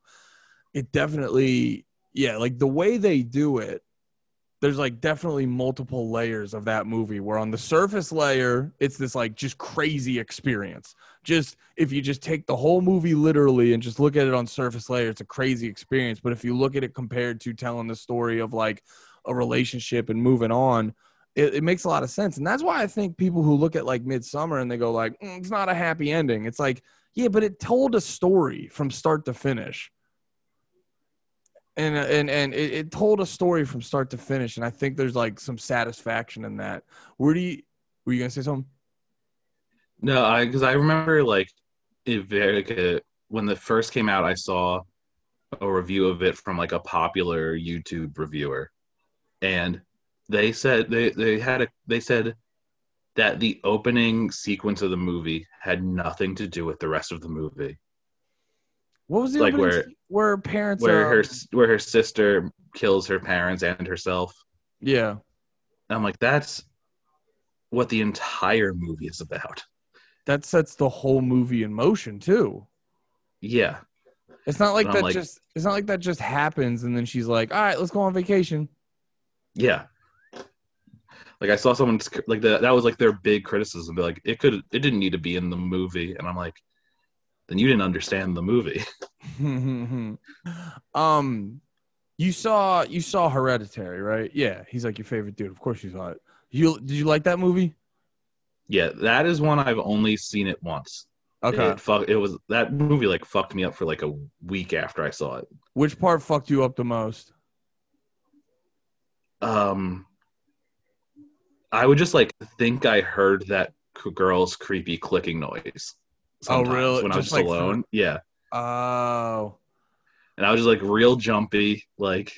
it definitely yeah, like the way they do it there's like definitely multiple layers of that movie where on the surface layer it's this like just crazy experience. Just if you just take the whole movie literally and just look at it on surface layer it's a crazy experience. But if you look at it compared to telling the story of like a relationship and moving on it, it makes a lot of sense. And that's why i think people who look at like midsommar and they go like mm, it's not a happy ending. It's like yeah but it told a story from start to finish. And and and it, it, told a story from start to finish and i think there's like some satisfaction in that. Where do you were you gonna say something? No i because i remember like it very like a, when the first came out i saw a review of it from like a popular youtube reviewer. And they said they they had a they said that the opening sequence of the movie had nothing to do with the rest of the movie what was the like where where parents where her um, where her sister kills her parents and herself? Yeah, I'm like, that's what the entire movie is about. That sets the whole movie in motion too. Yeah, it's not like that like, just it's not like that just happens and then she's like, all right, let's go on vacation. Yeah. Like I saw someone like that. That was like their big criticism. Like, it could, it didn't need to be in the movie. And I'm like, then you didn't understand the movie. um, you saw you saw Hereditary, right? Yeah, he's like your favorite dude. Of course you saw it. You did you like that movie? Yeah, that is one I've only seen it once. Okay. It, fuck, it was that movie like fucked me up for like a week after I saw it. Which part fucked you up the most? Um, I would just like think I heard that girl's creepy clicking noise. Oh, really? When I was just like alone. Yeah. Oh. And I was just like real jumpy, like,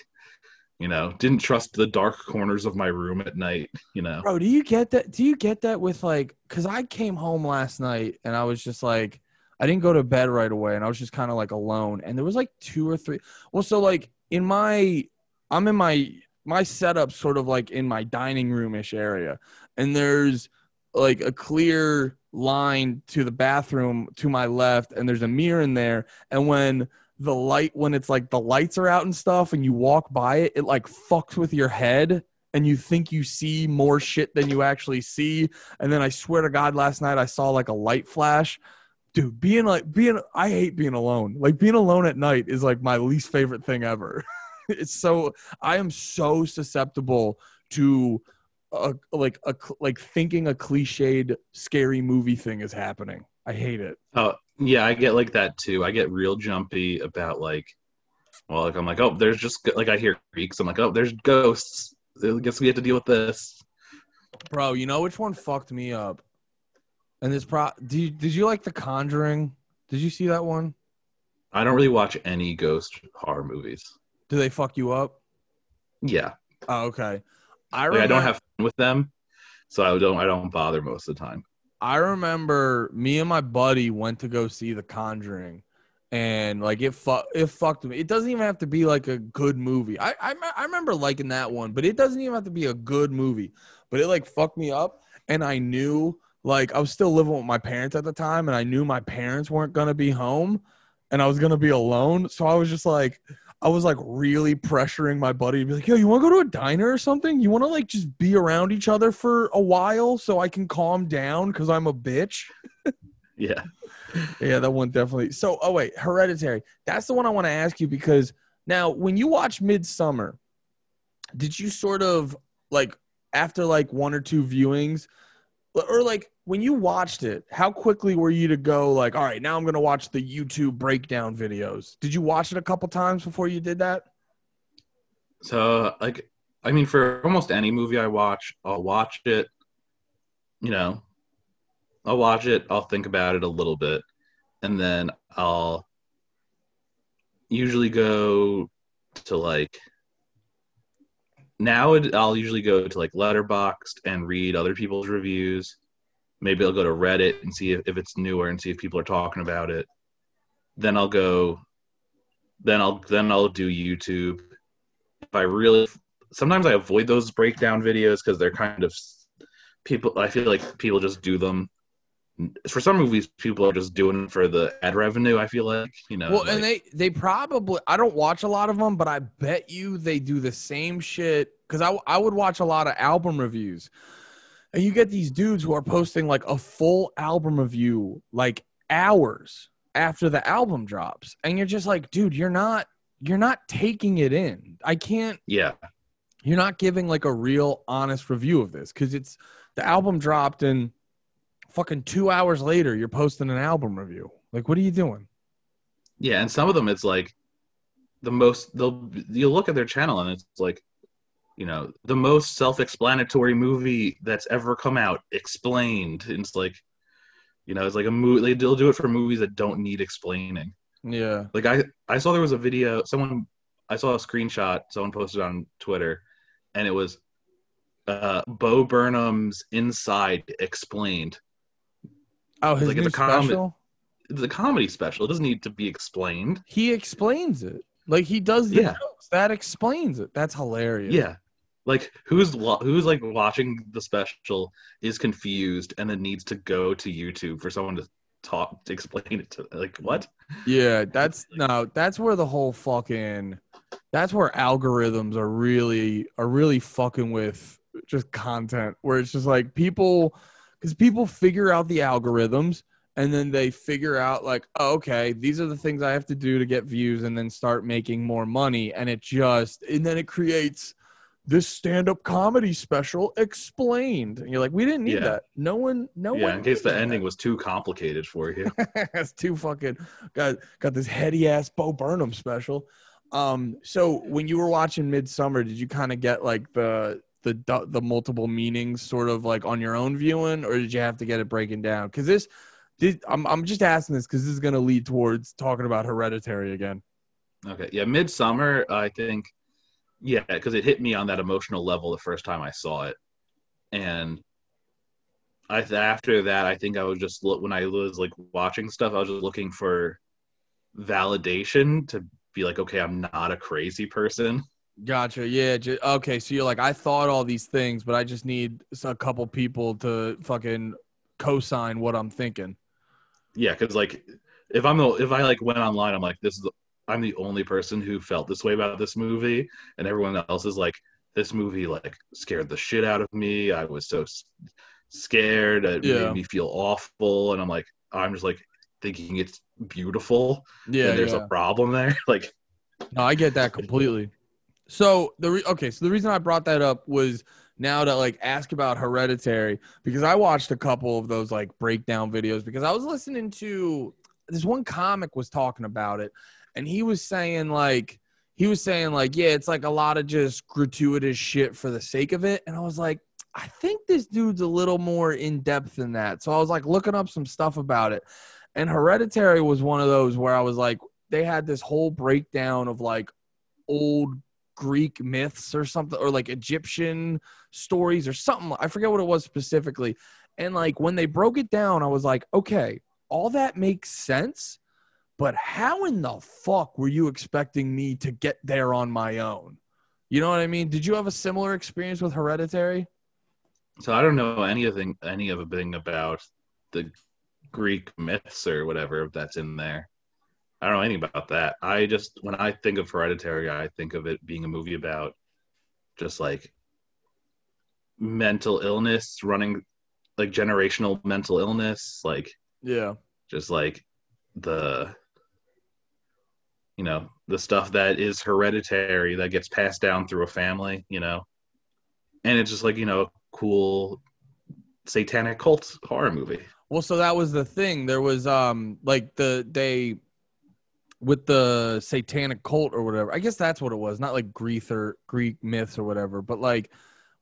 you know, didn't trust the dark corners of my room at night, you know. Bro, do you get that? Do you get that with like, cause I came home last night and I was just like, I didn't go to bed right away and I was just kind of like alone. And there was like two or three. Well, so like in my, I'm in my, my setup sort of like in my dining room ish area. And there's like a clear line to the bathroom to my left and there's a mirror in there and when the light when it's like the lights are out and stuff and you walk by it it like fucks with your head and you think you see more shit than you actually see and then i swear to god last night i saw like a light flash dude being like being i hate being alone like being alone at night is like my least favorite thing ever it's so i am so susceptible to a like a like thinking a cliched scary movie thing is happening. I hate it. Oh yeah, I get like that too. I get real jumpy about like, well, like I'm like, oh, there's just like I hear creaks. I'm like, oh, there's ghosts. I guess we have to deal with this. Bro, you know which one fucked me up? And this pro, did you, did you like The Conjuring? Did you see that one? I don't really watch any ghost horror movies. Do they fuck you up? Yeah. Oh, okay. I, remember, like, I don't have fun with them, so I don't I don't bother most of the time. I remember me and my buddy went to go see The Conjuring, and like it fu- it fucked me. It doesn't even have to be like a good movie. I, I I remember liking that one, but it doesn't even have to be a good movie. But it like fucked me up, and I knew like I was still living with my parents at the time, and I knew my parents weren't gonna be home, and I was gonna be alone. So I was just like I was like really pressuring my buddy to be like, yo, you want to go to a diner or something? You want to like just be around each other for a while so I can calm down because I'm a bitch? yeah. Yeah, that one definitely. So, oh, wait, Hereditary. That's the one I want to ask you because now when you watch Midsommar, did you sort of like after like one or two viewings, or like when you watched it, how quickly were you to go like, all right, now I'm gonna watch the YouTube breakdown videos? Did you watch it a couple times before you did that? So like I mean for almost any movie I watch, I'll watch it, you know, I'll watch it, I'll think about it a little bit, and then I'll usually go to like now I'll usually go to like Letterboxd and read other people's reviews. Maybe I'll go to Reddit and see if, if it's newer and see if people are talking about it. Then I'll go. Then I'll then I'll do YouTube. If I really, sometimes I avoid those breakdown videos because they're kind of people. I feel like people just do them for some movies people are just doing for the ad revenue i feel like you know well like, and they they probably i don't watch a lot of them but i bet you they do the same shit because I I would watch a lot of album reviews, and you get these dudes who are posting like a full album review like hours after the album drops, and you're just like, dude, you're not you're not taking it in. I can't. Yeah. You're not giving like a real honest review of this because it's the album dropped and fucking two hours later you're posting an album review. Like, what are you doing? Yeah, and some of them it's like the most they'll you look at their channel and it's like you know the most self-explanatory movie that's ever come out explained and it's like you know it's like a movie they'll do it for movies that don't need explaining Yeah. like i i saw there was a video someone i saw a screenshot someone posted on twitter and it was uh bo burnham's inside explained Oh, his Like, new it's a comment. special. it's a comedy special it doesn't need to be explained He explains it. Like he does the Yeah. jokes. That explains it. That's hilarious. Yeah. Like who's wa- who's like watching the special is confused and then needs to go to YouTube for someone to talk to explain it to like what? Yeah, that's no, that's where the whole fucking that's where algorithms are really are really fucking with just content where it's just like people cuz people figure out the algorithms and then they figure out like oh, okay, these are the things I have to do to get views and then start making more money and it just and then it creates this stand-up comedy special explained and you're like we didn't need Yeah. that no one no yeah, one in case the that. ending was too complicated for you. That's too fucking got got this heady ass Bo Burnham special. Um, so when you were watching Midsommar, did you kind of get like the the the multiple meanings sort of like on your own viewing, or did you have to get it breaking down? Because this, did I'm I'm just asking this because this is gonna lead towards talking about Hereditary again. okay. Yeah, Midsommar, I think yeah, because it hit me on that emotional level the first time I saw it. And I after that, I think I was just look when I was like watching stuff, I was just looking for validation to be like, okay, I'm not a crazy person. Gotcha. Yeah. Okay. So you're like, I thought all these things, but I just need a couple people to fucking co-sign what I'm thinking. Yeah, because like if I'm the if I like went online, I'm like this is the, I'm the only person who felt this way about this movie, and everyone else is like this movie like scared the shit out of me. I was so s- scared. It Yeah. made me feel awful, and I'm like I'm just like thinking it's beautiful. Yeah. and there's yeah. a problem there. Like No, I get that completely. So the re- okay, so the reason I brought that up was now to like ask about Hereditary because I watched a couple of those like breakdown videos because I was listening to this one comic was talking about it and he was saying like he was saying like yeah, it's like a lot of just gratuitous shit for the sake of it and I was like I think this dude's a little more in depth than that. So I was like looking up some stuff about it. And Hereditary was one of those where I was like they had this whole breakdown of like old Greek myths or something, or like Egyptian stories or something. I forget what it was specifically. And like when they broke it down, I was like, okay, all that makes sense, but how in the fuck were you expecting me to get there on my own? You know what I mean? Did you have a similar experience with Hereditary? so, I don't know anything any of a thing about the Greek myths or whatever that's in there. I don't know anything about that. I just when I think of Hereditary, I think of it being a movie about just like mental illness, running like generational mental illness, like Yeah. just like the you know the stuff that is hereditary that gets passed down through a family you know and it's just like you know a cool satanic cult horror movie Well, so that was the thing. There was um like the they with the satanic cult or whatever. I guess that's what it was. Not like Greek or Greek myths or whatever, but like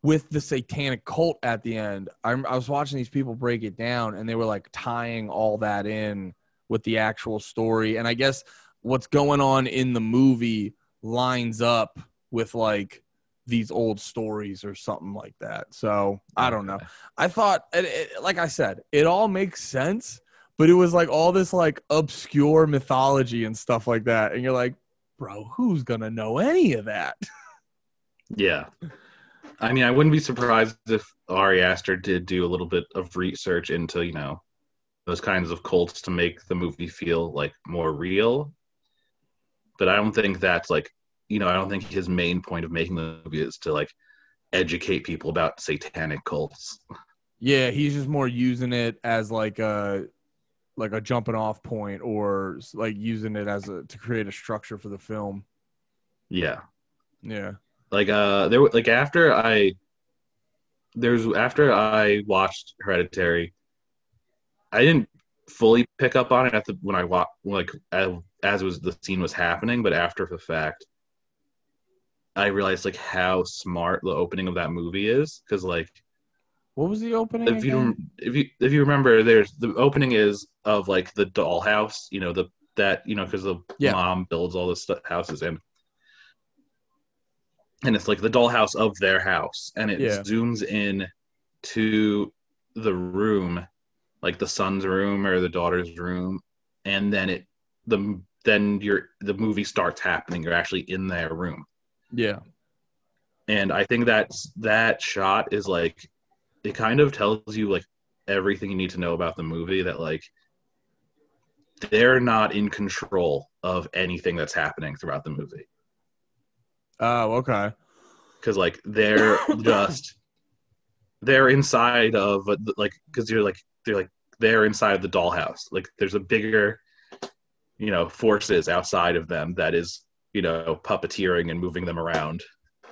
with the satanic cult at the end. I, I was watching these people break it down, and they were like tying all that in with the actual story. And I guess what's going on in the movie lines up with like these old stories or something like that. So I don't know. I thought, it, it, like I said, it all makes sense, but it was like all this like obscure mythology and stuff like that, and you're like, bro, who's gonna know any of that? yeah i mean i wouldn't be surprised if ari aster did do a little bit of research into you know those kinds of cults to make the movie feel like more real but i don't think that's like you know i don't think his main point of making the movie is to like educate people about satanic cults. Yeah, he's just more using it as like a like a jumping off point or like using it as a to create a structure for the film. Yeah. Yeah. like uh there like after i there's after i watched hereditary i didn't fully pick up on it at the when i watched like as, as was the scene was happening but after the fact i realized like how smart the opening of that movie is because like What was the opening? if you again? if you if you remember there's the opening is of like the dollhouse you know the that you know because the Yeah. mom builds all the stu- houses and and it's like the dollhouse of their house and it Yeah. zooms in to the room like the son's room or the daughter's room and then it the then you're the movie starts happening you're actually in their room Yeah. and i think that's that shot is like it kind of tells you like everything you need to know about the movie that like they're not in control of anything that's happening throughout the movie Oh, okay. because like they're just they're inside of like because you're like they're like they're inside the dollhouse like there's a bigger you know forces outside of them that is you know puppeteering and moving them around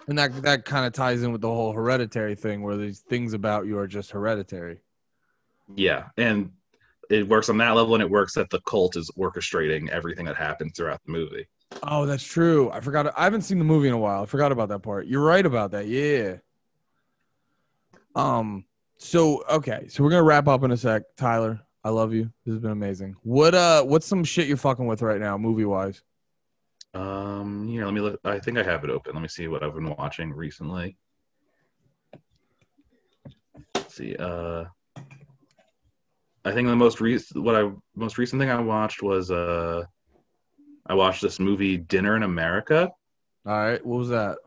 And that that kind of ties in with the whole hereditary thing where these things about you are just hereditary. Yeah, and it works on that level, and it works that the cult is orchestrating everything that happens throughout the movie. Oh, that's true. I forgot. I haven't seen the movie in a while. I forgot about that part. You're right about that. Yeah. Um. So okay. So we're gonna wrap up in a sec. Tyler, I love you. This has been amazing. What uh? What's some shit you're fucking with right now, movie wise? Um, here, let me look. I think I have it open. Let me see what I've been watching recently. Let's see, uh, I think the most recent, what I most recent thing I watched was uh, I watched this movie Dinner in America. All right. What was that?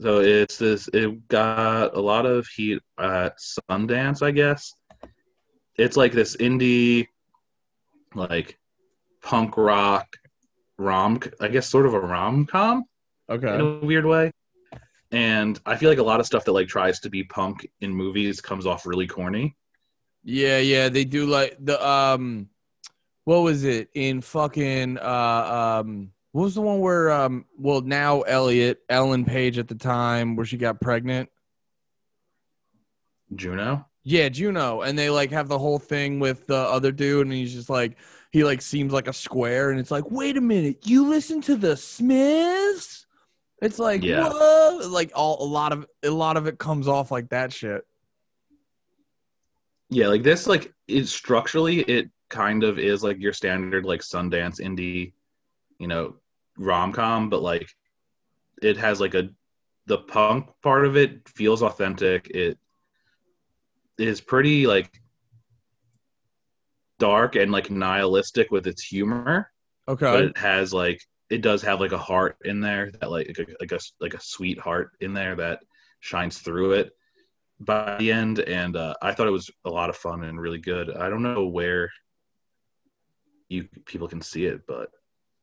So it's this. It got a lot of heat at Sundance, I guess. It's like this indie, like punk rock rom. I guess sort of a rom com Okay. in a weird way. And I feel like a lot of stuff that like tries to be punk in movies comes off really corny. Yeah, yeah. They do like the um. What was it in fucking uh um? What was the one where um? Well, now Elliot Ellen Page at the time where she got pregnant. Juno. Yeah, Juno, and they like have the whole thing with the other dude, and he's just like he like seems like a square, and it's like, wait a minute, you listen to the Smiths? It's like, Yeah. whoa, like all a lot of a lot of it comes off like that shit. Yeah, like this, like it structurally, it kind of is like your standard like Sundance indie, you know, rom com, but like it has like a the punk part of it feels authentic. It is pretty like dark and like nihilistic with its humor, but Okay, it has like it does have like a heart in there that like like a, like a like a sweet heart in there that shines through it by the end. And uh, i thought it was a lot of fun and really good. I don't know where you people can see it but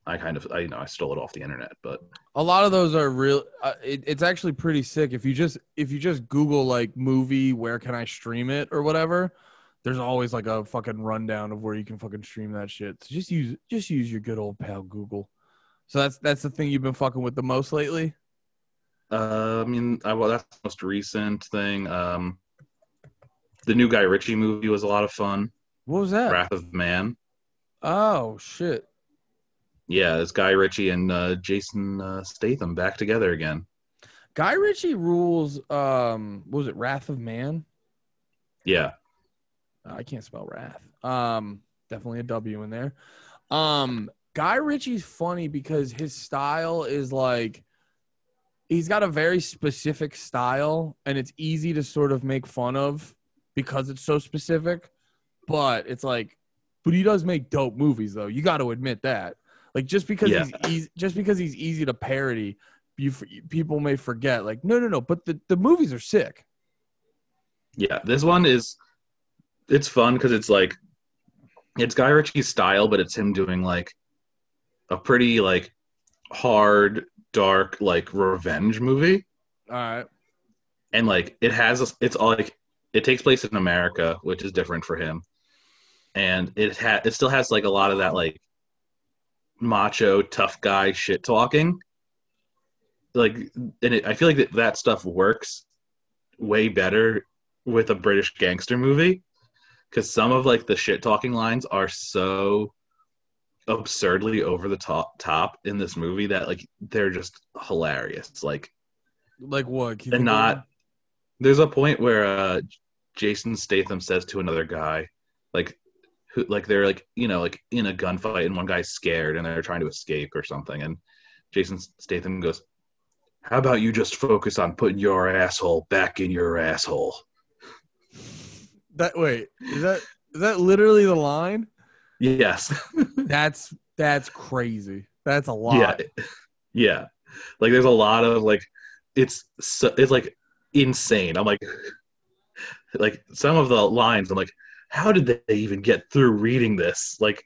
i kind of i you know i stole it off the internet but a lot of those are real. Uh, it, it's actually pretty sick if you just if you just Google like movie, where can I stream it or whatever. There's always like a fucking rundown of where you can fucking stream that shit. So just use just use your good old pal Google. So that's that's the thing you've been fucking with the most lately. uh, i mean I, well that's the most recent thing um the new guy ritchie movie was a lot of fun What was that? wrath of man Oh shit. Yeah it's guy ritchie and uh, jason uh, statham back together again Guy Ritchie rules. Um, what was it Wrath of Man? yeah I can't spell wrath. Um, definitely a W in there. Um, Guy Ritchie's funny because his style is like he's got a very specific style, and it's easy to sort of make fun of because it's so specific. But it's like, but he does make dope movies, though. You got to admit that. Like just because Yeah. he's easy, just because he's easy to parody, you people may forget. Like, no, no, no. But the the movies are sick. Yeah, this one is it's fun because it's like it's Guy Ritchie's style, but it's him doing like a pretty like hard, dark, like revenge movie. All right. and like it has a, it's all like it takes place in America, which is different for him, and it ha- it still has like a lot of that like macho tough guy shit talking. Like, and it, I feel like that, that stuff works way better with a British gangster movie because some of like the shit talking lines are so absurdly over the top top in this movie that like they're just hilarious. Like Like what? And not there's a point where uh Jason Statham says to another guy like who like they're like you know like in a gunfight and one guy's scared and they're trying to escape or something and Jason Statham goes how about you just focus on putting your asshole back in your asshole that. Wait, is that is that literally the line? yes That's that's crazy. That's a lot. yeah yeah like there's a lot of like it's so, it's like insane i'm like like some of the lines i'm like how did they even get through reading this like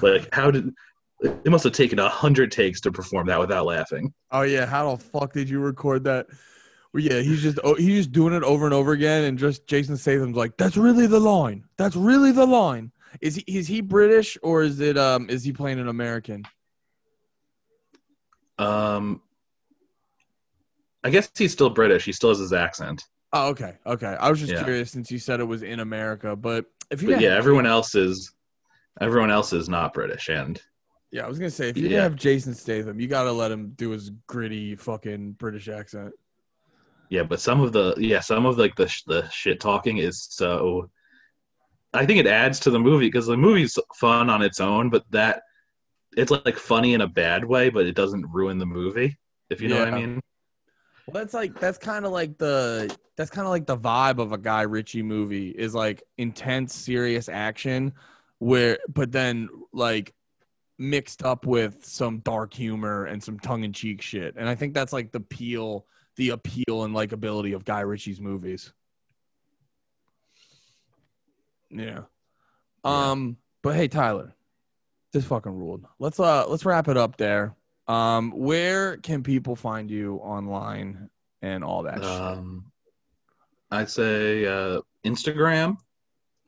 like how did it must have taken a hundred takes to perform that without laughing Oh yeah, how the fuck did you record that? Well, yeah, he's just oh, he's just doing it over and over again, and just Jason Statham's like, "That's really the line. That's really the line." Is he is he British or is it um is he playing an American? um i guess he's still british he still has his accent Oh, okay, okay. I was just Yeah. curious since you said it was in America, but if you but yeah have- everyone else is everyone else is not british and yeah, I was gonna say if you Yeah. have Jason Statham, you gotta let him do his gritty fucking British accent. Yeah, but some of the yeah, some of like the sh- the shit talking is so. I think it adds to the movie because the movie's fun on its own, but that it's like funny in a bad way, but it doesn't ruin the movie. If you know what I mean. Well, that's like that's kind of like the that's kind of like the vibe of a Guy Ritchie movie is like intense, serious action, where but then like mixed up with some dark humor and some tongue in cheek shit, and I think that's like the appeal, the appeal and likability of Guy Ritchie's movies. Yeah. Um. But hey, Tyler, this fucking ruled. Let's uh let's wrap it up there. Um, where can people find you online and all that shit? Um, I'd say uh, Instagram,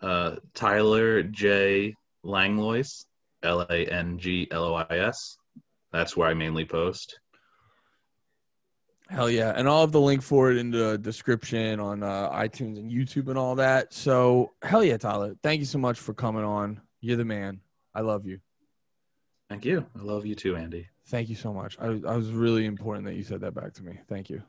uh, Tyler J Langlois, L A N G L O I S. That's where I mainly post. Hell yeah. And I'll have the link for it in the description on uh, iTunes and YouTube and all that. So, hell yeah, Tyler. Thank you so much for coming on. You're the man. I love you. Thank you. I love you too, Andy. Thank you so much. I, I was really important that you said that back to me. Thank you.